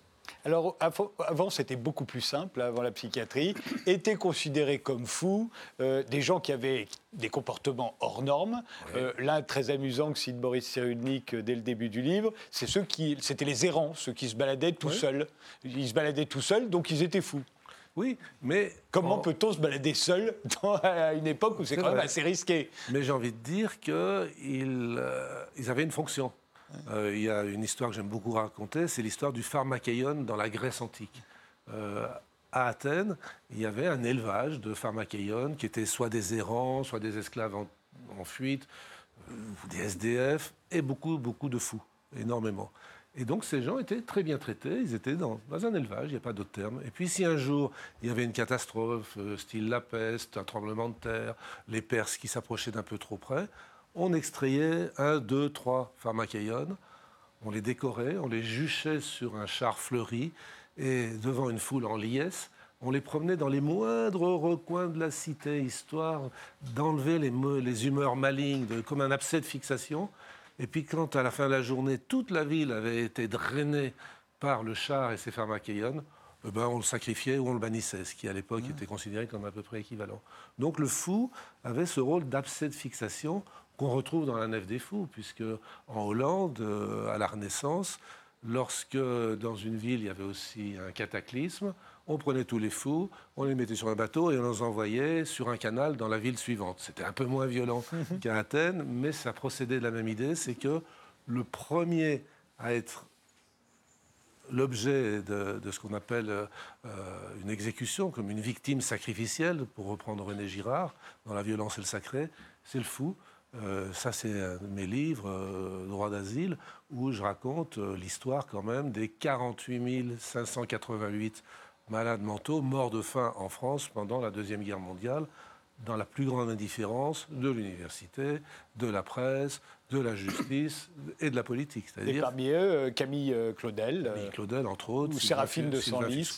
Alors avant, c'était beaucoup plus simple, avant la psychiatrie. Étaient considérés comme fous euh, des gens qui avaient des comportements hors normes. Euh, l'un très amusant que cite Boris Cyrulnik euh, dès le début du livre, c'est ceux qui, c'était les errants, ceux qui se baladaient tout seuls. Ils se baladaient tout seuls, donc ils étaient fous. Oui, mais comment peut-on se balader seul à une époque où c'est quand même assez risqué? Mais j'ai envie de dire qu'ils ils avaient une fonction. Euh, il y a une histoire que j'aime beaucoup raconter, c'est l'histoire du pharmacaion dans la Grèce antique. Euh, à Athènes, il y avait un élevage de pharmacaion qui étaient soit des errants, soit des esclaves en, fuite, euh, des SDF, et beaucoup, beaucoup de fous, énormément. Et donc ces gens étaient très bien traités, ils étaient dans, dans un élevage, il n'y a pas d'autre terme. Et puis si un jour il y avait une catastrophe, style la peste, un tremblement de terre, les Perses qui s'approchaient d'un peu trop près, on extrayait un, deux, trois pharmacaïones, on les décorait, on les juchait sur un char fleuri et devant une foule en liesse, on les promenait dans les moindres recoins de la cité, histoire d'enlever les, les, humeurs malignes, comme un abcès de fixation. Et puis quand, à la fin de la journée, toute la ville avait été drainée par le char et ses pharmacaïones, eh ben, on le sacrifiait ou on le bannissait, ce qui à l'époque était considéré comme à peu près équivalent. Donc le fou avait ce rôle d'abcès de fixation qu'on retrouve dans la nef des fous, puisque en Hollande, euh, à la Renaissance, lorsque dans une ville il y avait aussi un cataclysme, on prenait tous les fous, on les mettait sur un bateau et on les envoyait sur un canal dans la ville suivante. C'était un peu moins violent qu'à Athènes, mais ça procédait de la même idée, c'est que le premier à être l'objet de, ce qu'on appelle euh, une exécution, comme une victime sacrificielle, pour reprendre René Girard, dans La violence et le sacré, c'est le fou. Euh, ça, c'est mes livres, euh, Droit d'asile, où je raconte l'histoire quand même des 48 588 malades mentaux morts de faim en France pendant la Deuxième Guerre mondiale, dans la plus grande indifférence de l'université, de la presse, de la justice et de la politique. Et parmi eux, euh, Camille euh, Claudel. Camille Claudel, entre autres. Ou Séraphine de Senlis.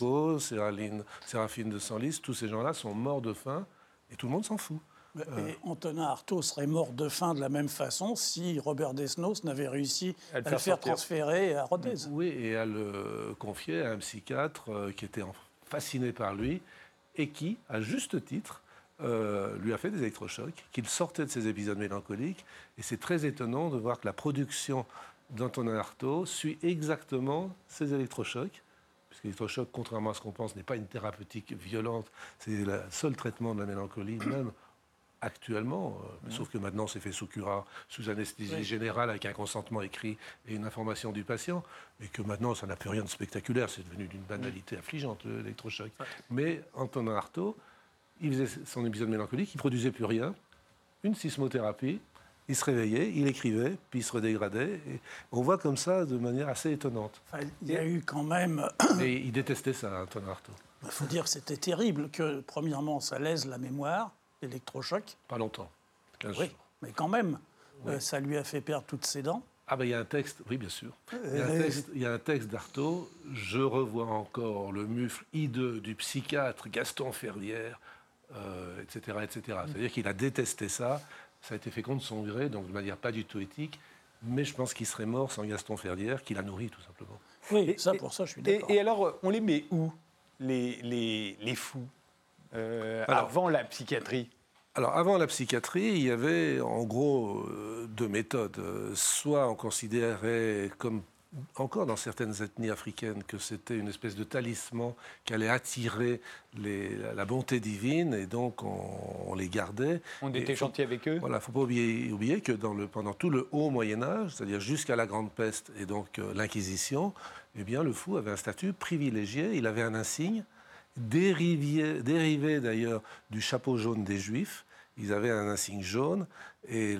Séraphine de Senlis. Tous ces gens-là sont morts de faim et tout le monde s'en fout. Et euh. Antonin Artaud serait mort de faim de la même façon si Robert Desnos n'avait réussi à le faire, transférer à Rodez. Oui, et à le confier à un psychiatre qui était fasciné par lui et qui, à juste titre, euh, lui a fait des électrochocs, qu'il sortait de ses épisodes mélancoliques. Et c'est très étonnant de voir que la production d'Antonin Artaud suit exactement ces électrochocs. Puisque l'électrochoc, contrairement à ce qu'on pense, n'est pas une thérapeutique violente, c'est le seul traitement de la mélancolie, même actuellement, euh, sauf que maintenant c'est fait sous cura, sous anesthésie générale, avec un consentement écrit et une information du patient, et que maintenant ça n'a plus rien de spectaculaire, c'est devenu d'une banalité affligeante, l'électrochoc. Mais Antonin Artaud, il faisait son épisode mélancolique, il produisait plus rien, une sismothérapie, il se réveillait, il écrivait, puis il se redégradait. Et on voit comme ça de manière assez étonnante. il y a eu quand même. (coughs) Et il détestait ça, Antonin Artaud. Il faut dire que c'était terrible que, premièrement, ça lèse la mémoire, l'électrochoc. Pas longtemps. oui, mais quand même, euh, ça lui a fait perdre toutes ses dents. Ah ben il y a un texte, oui bien sûr. Il y a un texte, il y a un texte d'Artaud. Je revois encore le mufle hideux du psychiatre Gaston Ferrière etc. Euh, etc. C'est-à-dire qu'il a détesté ça. Ça a été fait contre son gré, donc de manière pas du tout éthique. Mais je pense qu'il serait mort sans Gaston Ferrière, qui l'a nourri tout simplement. Oui, ça, pour ça, je suis d'accord. Et, alors, on les met où, les, les, les fous, euh, avant la psychiatrie alors, avant la psychiatrie, il y avait en gros euh, deux méthodes. Soit on considérait comme encore dans certaines ethnies africaines que c'était une espèce de talisman qui allait attirer la bonté divine et donc on, les gardait. On était gentil avec eux Voilà, il ne faut pas oublier, que dans le, pendant tout le haut Moyen Âge, c'est-à-dire jusqu'à la Grande Peste et donc euh, l'Inquisition, eh bien le fou avait un statut privilégié, il avait un insigne dérivé, dérivé d'ailleurs du chapeau jaune des Juifs, ils avaient un insigne jaune et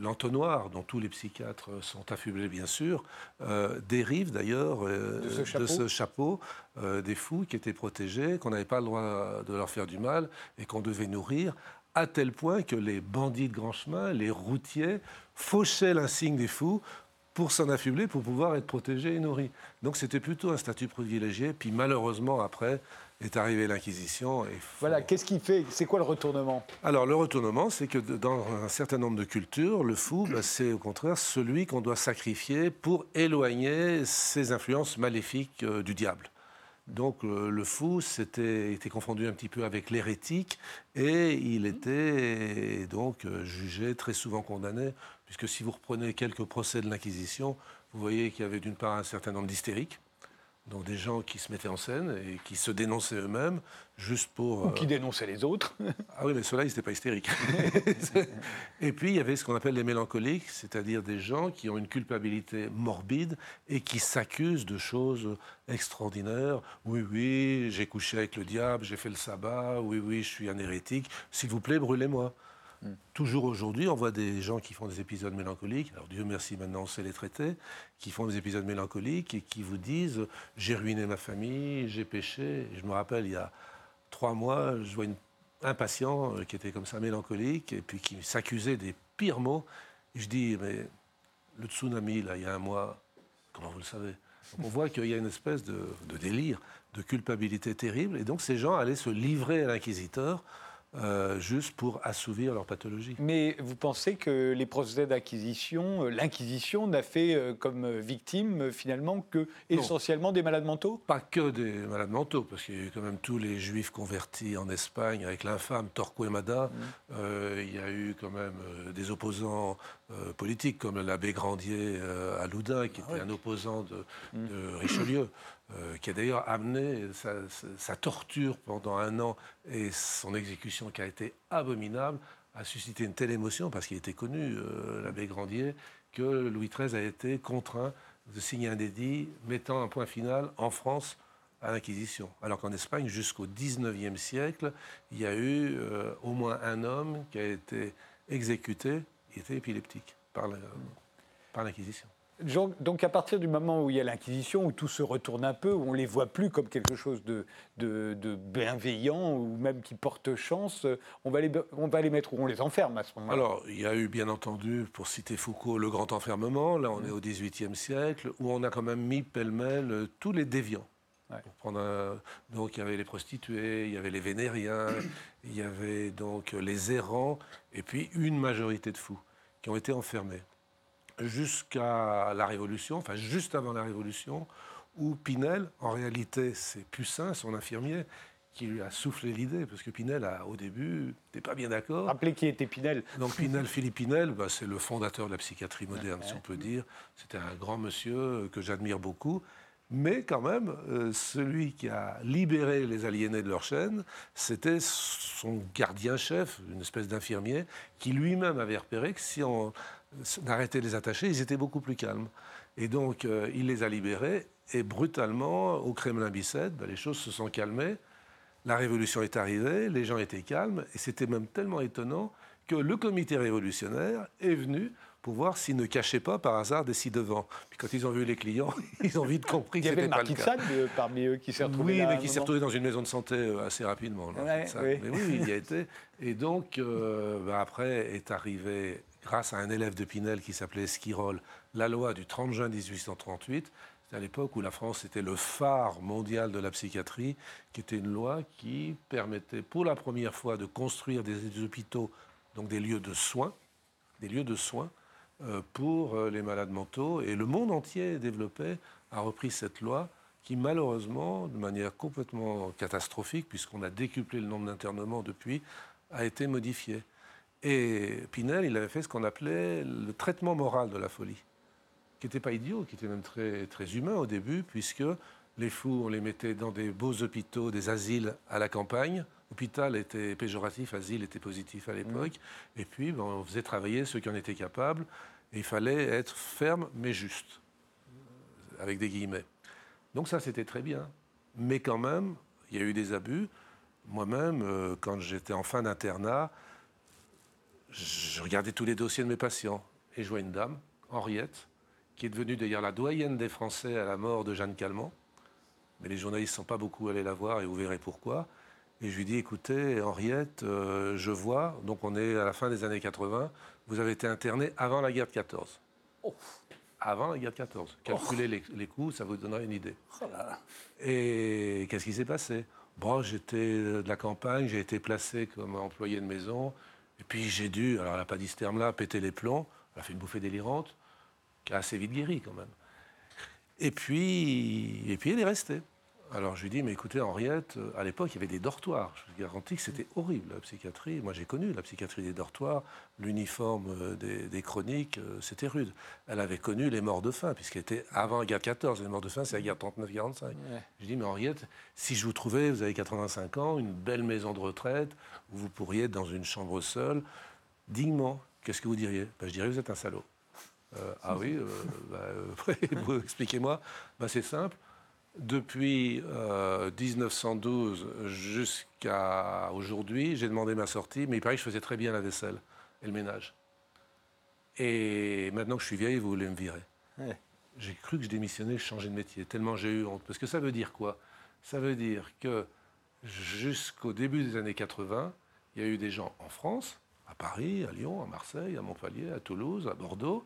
l'entonnoir, dont tous les psychiatres sont affublés bien sûr, euh, dérive d'ailleurs euh, de, ce chapeau euh, des fous qui étaient protégés, qu'on n'avait pas le droit de leur faire du mal et qu'on devait nourrir, à tel point que les bandits de grand chemin, les routiers, fauchaient l'insigne des fous pour s'en affubler, pour pouvoir être protégés et nourris. Donc c'était plutôt un statut privilégié. Puis malheureusement, après, est arrivée l'Inquisition. Et Voilà, qu'est-ce qui fait C'est quoi le retournement? Alors, le retournement, c'est que dans un certain nombre de cultures, le fou, bah, c'est au contraire celui qu'on doit sacrifier pour éloigner ces influences maléfiques euh, du diable. Donc euh, le fou c'était, était confondu un petit peu avec l'hérétique et il était donc euh, jugé, très souvent condamné, puisque si vous reprenez quelques procès de l'Inquisition, vous voyez qu'il y avait d'une part un certain nombre d'hystériques, donc des gens qui se mettaient en scène et qui se dénonçaient eux-mêmes juste pour... Ou qui euh, dénonçaient les autres. (laughs) ah oui, mais ceux-là, ils n'étaient pas hystériques. (laughs) et puis, il y avait ce qu'on appelle les mélancoliques, c'est-à-dire des gens qui ont une culpabilité morbide et qui s'accusent de choses extraordinaires. Oui, oui, j'ai couché avec le diable, j'ai fait le sabbat, oui, oui, je suis un hérétique. S'il vous plaît, brûlez-moi. Toujours aujourd'hui, on voit des gens qui font des épisodes mélancoliques, alors Dieu merci maintenant on sait les traiter, qui font des épisodes mélancoliques et qui vous disent j'ai ruiné ma famille, j'ai péché. je me rappelle, il y a trois mois, je vois un patient euh, qui était comme ça mélancolique et puis qui s'accusait des pires mots. Je dis mais le tsunami, là, il y a un mois, comment vous le savez? On voit qu'il y a une espèce de délire, de culpabilité terrible. Et donc ces gens allaient se livrer à l'inquisiteur euh, juste pour assouvir leur pathologie. Mais vous pensez que les procédés d'acquisition, euh, l'Inquisition n'a fait euh, comme victime finalement que essentiellement des malades mentaux? Pas que des malades mentaux, parce qu'il y a eu quand même tous les juifs convertis en Espagne avec l'infâme Torquemada. Mmh. il y a eu quand même des opposants politiques comme l'abbé Grandier à Loudun, qui ah était un opposant de, mmh. de Richelieu. Euh, qui a d'ailleurs amené sa, torture pendant un an et son exécution qui a été abominable, a suscité une telle émotion, parce qu'il était connu, euh, l'abbé Grandier, que Louis XIII a été contraint de signer un édit mettant un point final en France à l'Inquisition. Alors qu'en Espagne, jusqu'au XIXe siècle, il y a eu euh, au moins un homme qui a été exécuté, il était épileptique par l'Inquisition. Donc à partir du moment où il y a l'Inquisition, où tout se retourne un peu, où on ne les voit plus comme quelque chose de, bienveillant ou même qui porte chance, on va, les, on va les mettre où on les enferme à ce moment-là. Alors il y a eu bien entendu, pour citer Foucault, le grand enfermement, là on est au XVIIIe siècle, où on a quand même mis pêle-mêle euh, tous les déviants. Donc il y avait les prostituées, il y avait les vénériens, (coughs) il y avait donc les errants, et puis une majorité de fous qui ont été enfermés jusqu'à la Révolution, enfin juste avant la Révolution, où Pinel, en réalité, c'est Pussin, son infirmier, qui lui a soufflé l'idée, parce que Pinel, a, au début, n'était pas bien d'accord. Rappelez qui était Pinel. Donc Pinel, (laughs) Philippe Pinel, bah, c'est le fondateur de la psychiatrie moderne, si on peut dire. C'était un grand monsieur que j'admire beaucoup. Mais quand même, euh, celui qui a libéré les aliénés de leur chaîne, c'était son gardien-chef, une espèce d'infirmier, qui lui-même avait repéré que si on d'arrêter de les attacher, ils étaient beaucoup plus calmes. Et donc, euh, il les a libérés, et brutalement, au Kremlin-Bicêtre, ben, les choses se sont calmées. La révolution est arrivée, les gens étaient calmes, et c'était même tellement étonnant que le comité révolutionnaire est venu pour voir s'ils ne cachaient pas par hasard des ci-devant. Puis quand ils ont vu les clients, (laughs) ils ont vite compris que c'était pas le cas. Il y avait parmi eux qui s'est retrouvé Oui, mais qui s'est retrouvé dans une maison de santé euh, assez rapidement. Mais oui, il y a été. Et donc, euh, ben, après est arrivé grâce à un élève de Pinel qui s'appelait Esquirol, la loi du 30 juin 1838. C'était à l'époque où la France était le phare mondial de la psychiatrie, qui était une loi qui permettait pour la première fois de construire des hôpitaux, donc des lieux de soins, des lieux de soins euh, pour euh, les malades mentaux. Et le monde entier développé a repris cette loi qui malheureusement, de manière complètement catastrophique, puisqu'on a décuplé le nombre d'internements depuis, a été modifiée. Et Pinel, il avait fait ce qu'on appelait le traitement moral de la folie, qui n'était pas idiot, qui était même très, très humain au début, puisque les fous, on les mettait dans des beaux hôpitaux, des asiles à la campagne. Hôpital était péjoratif, asile était positif à l'époque. Mmh. Et puis, on faisait travailler ceux qui en étaient capables. Et il fallait être ferme, mais juste, avec des guillemets. Donc ça, c'était très bien. Mais quand même, il y a eu des abus. Moi-même, euh, quand j'étais en fin d'internat, je regardais tous les dossiers de mes patients et je vois une dame, Henriette, qui est devenue d'ailleurs la doyenne des Français à la mort de Jeanne Calment. Mais les journalistes ne sont pas beaucoup allés la voir et vous verrez pourquoi. Et je lui dis écoutez, Henriette, euh, je vois, donc on est à la fin des années 80, vous avez été internée avant la guerre de 14. Avant la guerre de 14. Calculez les, les, coûts, ça vous donnera une idée. Oh et qu'est-ce qui s'est passé? Bon, j'étais de la campagne, j'ai été placé comme employé de maison. Et puis j'ai dû, alors elle n'a pas dit ce terme-là, péter les plombs. Elle a fait une bouffée délirante, qui a assez vite guéri quand même. Et puis, et puis elle est restée. Alors je lui dis, mais écoutez, Henriette, à l'époque, il y avait des dortoirs. Je vous garantis que c'était horrible, la psychiatrie. Moi, j'ai connu la psychiatrie des dortoirs, l'uniforme euh, des, chroniques, euh, c'était rude. Elle avait connu les morts de faim, puisqu'elle était avant la guerre 14. Les morts de faim, c'est la guerre 39-45. Je lui dis, mais Henriette, si je vous trouvais, vous avez 85 ans, une belle maison de retraite, où vous pourriez être dans une chambre seule, dignement, qu'est-ce que vous diriez? Ben, Je dirais, vous êtes un salaud. Euh, ah oui, (laughs) bah, (laughs) expliquez-moi. Ben, c'est simple depuis 1912 euh, jusqu'à aujourd'hui, j'ai demandé ma sortie, mais il paraît que je faisais très bien la vaisselle et le ménage. Et maintenant que je suis vieille, vous voulez me virer. J'ai cru que je démissionnais, je changeais de métier, tellement j'ai eu honte. Parce que ça veut dire quoi? Ça veut dire que jusqu'au début des années 80, il y a eu des gens en France, à Paris, à Lyon, à Marseille, à Montpellier, à Toulouse, à Bordeaux,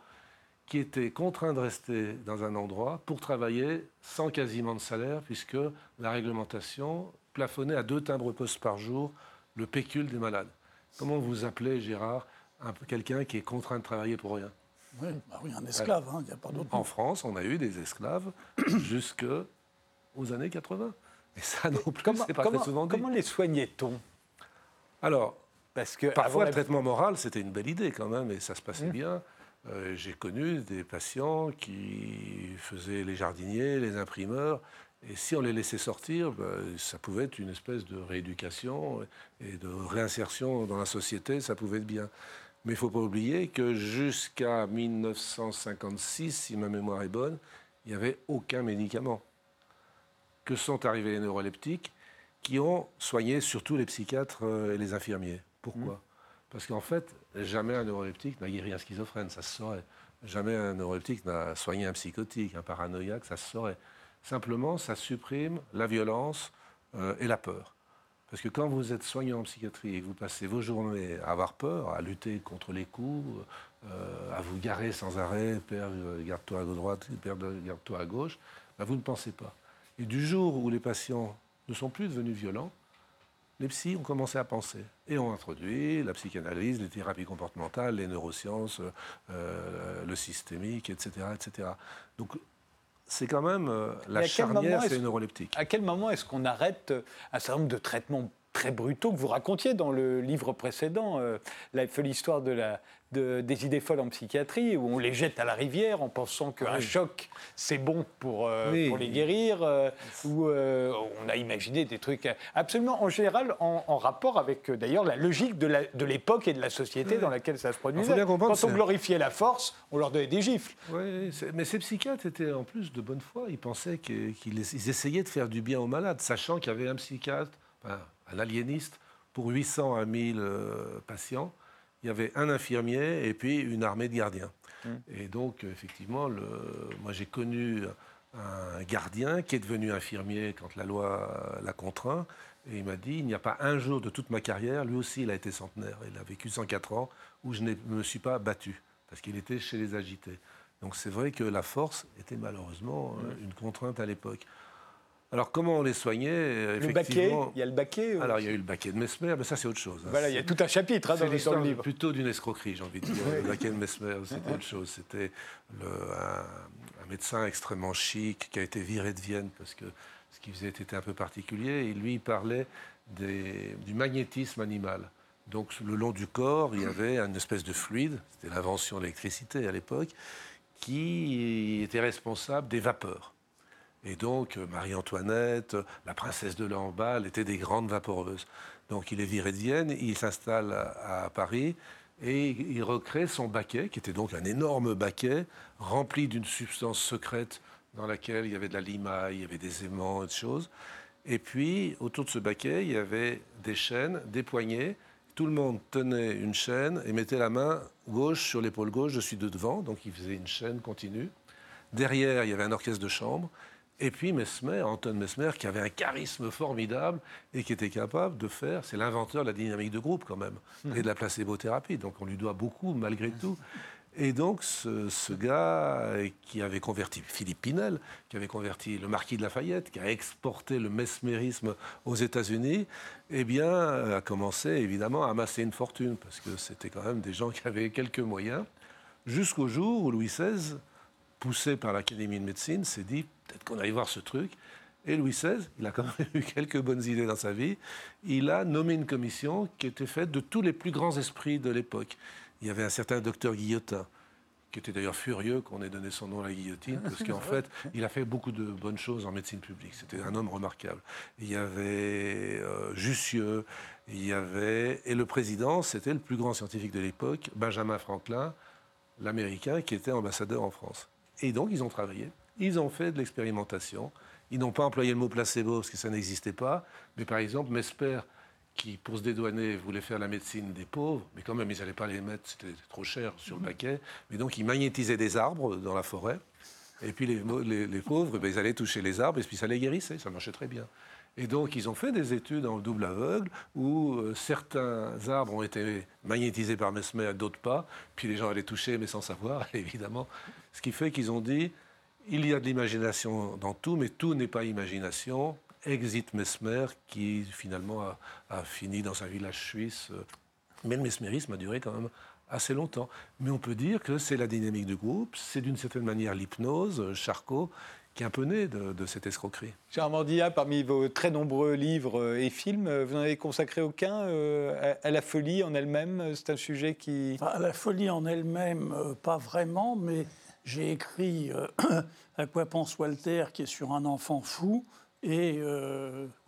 qui étaient contraints de rester dans un endroit pour travailler sans quasiment de salaire, puisque la réglementation plafonnait à deux timbres poste par jour le pécule des malades. Comment vous appelez, Gérard, quelqu'un qui est contraint de travailler pour rien? Oui, bah oui, un esclave, il hein, n'y a pas d'autre. En France, on a eu des esclaves (coughs) jusqu'aux années 80. Et ça non plus, c'est pas très souvent dit. Comment les soignait-on? Alors, Parce que parfois, le traitement moral, c'était une belle idée quand même, et ça se passait mmh. bien. Euh, j'ai connu des patients qui faisaient les jardiniers, les imprimeurs, et si on les laissait sortir, bah, ça pouvait être une espèce de rééducation et de réinsertion dans la société, ça pouvait être bien. Mais il ne faut pas oublier que jusqu'à 1956, si ma mémoire est bonne, il n'y avait aucun médicament. Que sont arrivés les neuroleptiques qui ont soigné surtout les psychiatres euh, et les infirmiers. Pourquoi? Mmh. Parce qu'en fait, jamais un neuroleptique n'a guéri un schizophrène, ça se saurait. Jamais un neuroleptique n'a soigné un psychotique, un paranoïaque, ça se saurait. Simplement, ça supprime la violence euh, et la peur. Parce que quand vous êtes soignant en psychiatrie et que vous passez vos journées à avoir peur, à lutter contre les coups, euh, à vous garer sans arrêt, père, garde-toi à droite, père, garde-toi à gauche, ben, vous ne pensez pas. Et du jour où les patients ne sont plus devenus violents, les psys ont commencé à penser et ont introduit la psychanalyse, les thérapies comportementales, les neurosciences, euh, le systémique, etc., etc. Donc c'est quand même euh, la charnière, c'est neuroleptique. À quel moment est-ce qu'on arrête un certain nombre de traitements très brutaux que vous racontiez dans le livre précédent, euh, la folle histoire de des idées folles en psychiatrie, où on les jette à la rivière en pensant qu'un choc, c'est bon pour, euh, pour les guérir, euh, où on a imaginé des trucs absolument, en général, en, rapport avec d'ailleurs la logique de l'époque et de la société dans laquelle ça se produisait. Quand on glorifiait la force, on leur donnait des gifles. Mais ces psychiatres étaient en plus de bonne foi. Ils pensaient qu'ils essayaient de faire du bien aux malades, sachant qu'il y avait un psychiatre un aliéniste, pour 800 à 1000 euh, patients, il y avait un infirmier et puis une armée de gardiens. Mmh. Et donc, effectivement, le, moi j'ai connu un gardien qui est devenu infirmier quand la loi l'a contraint. Et il m'a dit, il n'y a pas un jour de toute ma carrière, lui aussi il a été centenaire, il a vécu 104 ans, où je ne me suis pas battu, parce qu'il était chez les agités. Donc c'est vrai que la force était malheureusement mmh. une contrainte à l'époque. Alors, comment on les soignait euh, Le baquet, il y a le baquet. Alors, il y a eu le baquet de Mesmer, mais ça, c'est autre chose. Hein. Voilà, il y a tout un chapitre hein, dans, le livre. plutôt d'une escroquerie, j'ai envie de dire. le baquet de Mesmer, c'était autre chose. C'était un, médecin extrêmement chic qui a été viré de Vienne parce que ce qu'il faisait était un peu particulier. Et lui, il parlait du magnétisme animal. Donc, le long du corps, il y avait une espèce de fluide, c'était l'invention de l'électricité à l'époque, qui était responsable des vapeurs. Et donc, euh, Marie-Antoinette, la princesse de Lamballe étaient des grandes vaporeuses. Donc, il est viré de Vienne, il s'installe à, Paris et il recrée son baquet, qui était donc un énorme baquet rempli d'une substance secrète dans laquelle il y avait de la limaille, il y avait des aimants et des choses. Et puis, autour de ce baquet, il y avait des chaînes, des poignées. Tout le monde tenait une chaîne et mettait la main gauche sur l'épaule gauche, je suis de devant, donc il faisait une chaîne continue. Derrière, il y avait un orchestre de chambre. Et puis Mesmer, Anton Mesmer, qui avait un charisme formidable et qui était capable de faire, c'est l'inventeur de la dynamique de groupe quand même, et de la placebo-thérapie. Donc on lui doit beaucoup malgré tout. Et donc ce, gars qui avait converti Philippe Pinel, qui avait converti le marquis de Lafayette, qui a exporté le mesmérisme aux États-Unis, eh bien a commencé évidemment à amasser une fortune, parce que c'était quand même des gens qui avaient quelques moyens, jusqu'au jour où Louis XVI poussé par l'Académie de médecine, s'est dit peut-être qu'on allait voir ce truc. Et Louis XVI, il a quand même (laughs) eu quelques bonnes idées dans sa vie. Il a nommé une commission qui était faite de tous les plus grands esprits de l'époque. Il y avait un certain docteur Guillotin, qui était d'ailleurs furieux qu'on ait donné son nom à la guillotine, (laughs) parce qu'en fait, il a fait beaucoup de bonnes choses en médecine publique. C'était un homme remarquable. Il y avait euh, Jussieu, il y avait... Et le président, c'était le plus grand scientifique de l'époque, Benjamin Franklin, l'Américain, qui était ambassadeur en France. Et donc, ils ont travaillé, ils ont fait de l'expérimentation. Ils n'ont pas employé le mot placebo parce que ça n'existait pas. Mais par exemple, Mesper, qui, pour se dédouaner, voulait faire la médecine des pauvres, mais quand même, ils n'allaient pas les mettre, c'était trop cher sur le paquet. Mais donc, ils magnétisaient des arbres dans la forêt. Et puis, les, les, pauvres, ben, ils allaient toucher les arbres et puis ça les guérissait, ça marchait très bien. Et donc, ils ont fait des études en double aveugle où euh, certains arbres ont été magnétisés par Mesmer, d'autres pas. Puis les gens allaient toucher, mais sans savoir, (laughs) évidemment. Ce qui fait qu'ils ont dit il y a de l'imagination dans tout, mais tout n'est pas imagination. exit Mesmer, qui finalement a, a, fini dans un village suisse. Mais le mesmérisme a duré quand même assez longtemps. Mais on peut dire que c'est la dynamique du groupe, c'est d'une certaine manière l'hypnose, Charcot, qui est un peu né de, cette escroquerie. Gérard Mordia, parmi vos très nombreux livres et films, vous n'en avez consacré aucun euh, à, la folie en elle-même? C'est un sujet qui... à la folie en elle-même, euh, pas vraiment, mais j'ai écrit euh, (clears throat) À quoi pense Walter, qui est sur un enfant fou. Et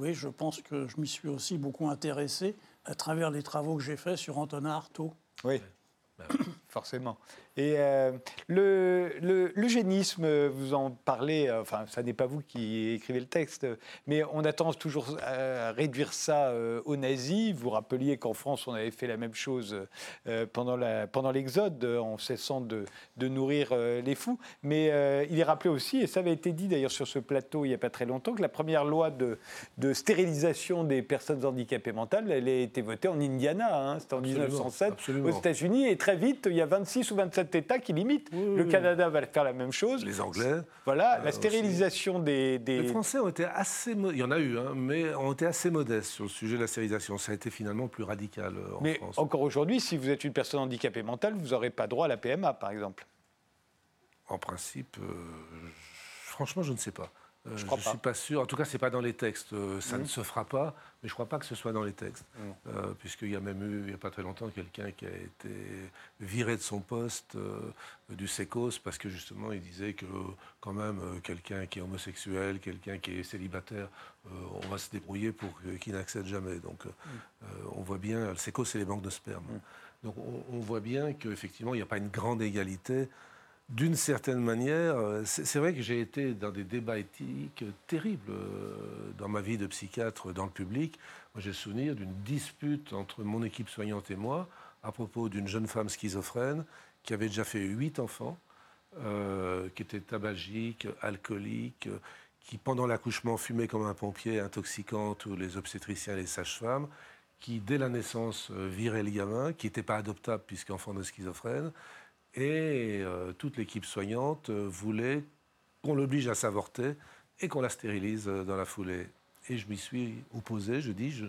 oui, je pense que je m'y suis aussi beaucoup intéressé à travers les travaux que j'ai faits sur Antonin Artaud. Oui. Forcément. Et euh, le, l'eugénisme, vous en parlez, euh, enfin, ça n'est pas vous qui écrivez le texte, mais on a tendance toujours à réduire ça euh, aux nazis. Vous rappeliez qu'en France, on avait fait la même chose pendant, la, pendant l'Exode, en cessant de, de nourrir les fous. Mais il est rappelé aussi, et ça avait été dit d'ailleurs sur ce plateau il n'y a pas très longtemps, que la première loi de, de stérilisation des personnes handicapées mentales, elle a été votée en Indiana, hein, c'était en 1907, aux États-Unis, et très vite, il y a 26 ou 27 États qui limitent. le Canada va faire la même chose. Les Anglais. Voilà, la stérilisation des, Les Français ont été assez. Il y en a eu, hein, mais ont été assez modestes sur le sujet de la stérilisation. Ça a été finalement plus radical euh, en mais encore aujourd'hui, si vous êtes une personne handicapée mentale, vous n'aurez pas droit à la PMA, par exemple. En principe, euh, franchement, je ne sais pas. Euh, je ne suis pas sûr. En tout cas, ce n'est pas dans les textes. Euh, ça ne mmh. se fera pas, mais je ne crois pas que ce soit dans les textes. Euh, puisqu'il y a même eu, il n'y a pas très longtemps, quelqu'un qui a été viré de son poste du SECOS parce que justement, il disait que quand même, quelqu'un qui est homosexuel, quelqu'un qui est célibataire, on va se débrouiller pour qu'il n'accède jamais. Donc, mmh. on voit bien, le SECOS, c'est les banques de sperme. Donc, on, on voit bien qu'effectivement, il n'y a pas une grande égalité d'une certaine manière, euh, c'est vrai que j'ai été dans des débats éthiques terribles euh, dans ma vie de psychiatre dans le public. Moi, j'ai souvenir d'une dispute entre mon équipe soignante et moi à propos d'une jeune femme schizophrène qui avait déjà fait huit enfants, euh, qui était tabagique, alcoolique, qui pendant l'accouchement fumait comme un pompier, intoxicant tous les obstétriciens et les sages-femmes, qui dès la naissance virait le gamin, qui n'était pas adoptable puisqu'enfant de schizophrène, et euh, toute l'équipe soignante euh, voulait qu'on l'oblige à s'avorter et qu'on la stérilise euh, dans la foulée. Et je m'y suis opposé, je dis, je,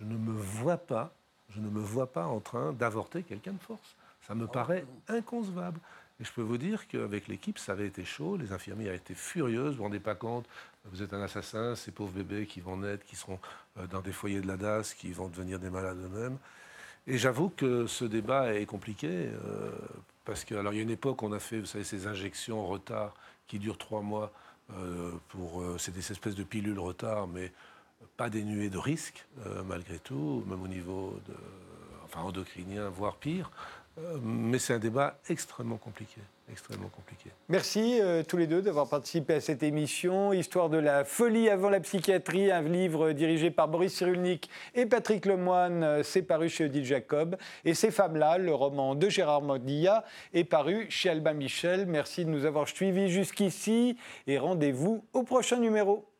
ne me vois pas, je ne me vois pas en train d'avorter quelqu'un de force. Ça me paraît inconcevable. Et je peux vous dire qu'avec l'équipe, ça avait été chaud. Les infirmières étaient furieuses. Vous vous rendez pas compte Vous êtes un assassin, ces pauvres bébés qui vont naître, qui seront dans des foyers de la DAS, qui vont devenir des malades eux-mêmes. Et j'avoue que ce débat est compliqué parce que, alors, il y a une époque, on a fait, vous savez, ces injections en retard qui durent trois mois. Euh, euh, c'est des espèces de pilules retard, mais pas dénuées de risques, euh, malgré tout, même au niveau enfin, endocrinien, voire pire. Euh, mais c'est un débat extrêmement compliqué. Extrêmement compliqué. Merci euh, tous les deux d'avoir participé à cette émission. Histoire de la folie avant la psychiatrie, un livre dirigé par Boris Cyrulnik et Patrick Lemoine, euh, c'est paru chez Odile Jacob. Et Ces femmes-là, le roman de Gérard Modilla, est paru chez Albin Michel. Merci de nous avoir suivis jusqu'ici et rendez-vous au prochain numéro.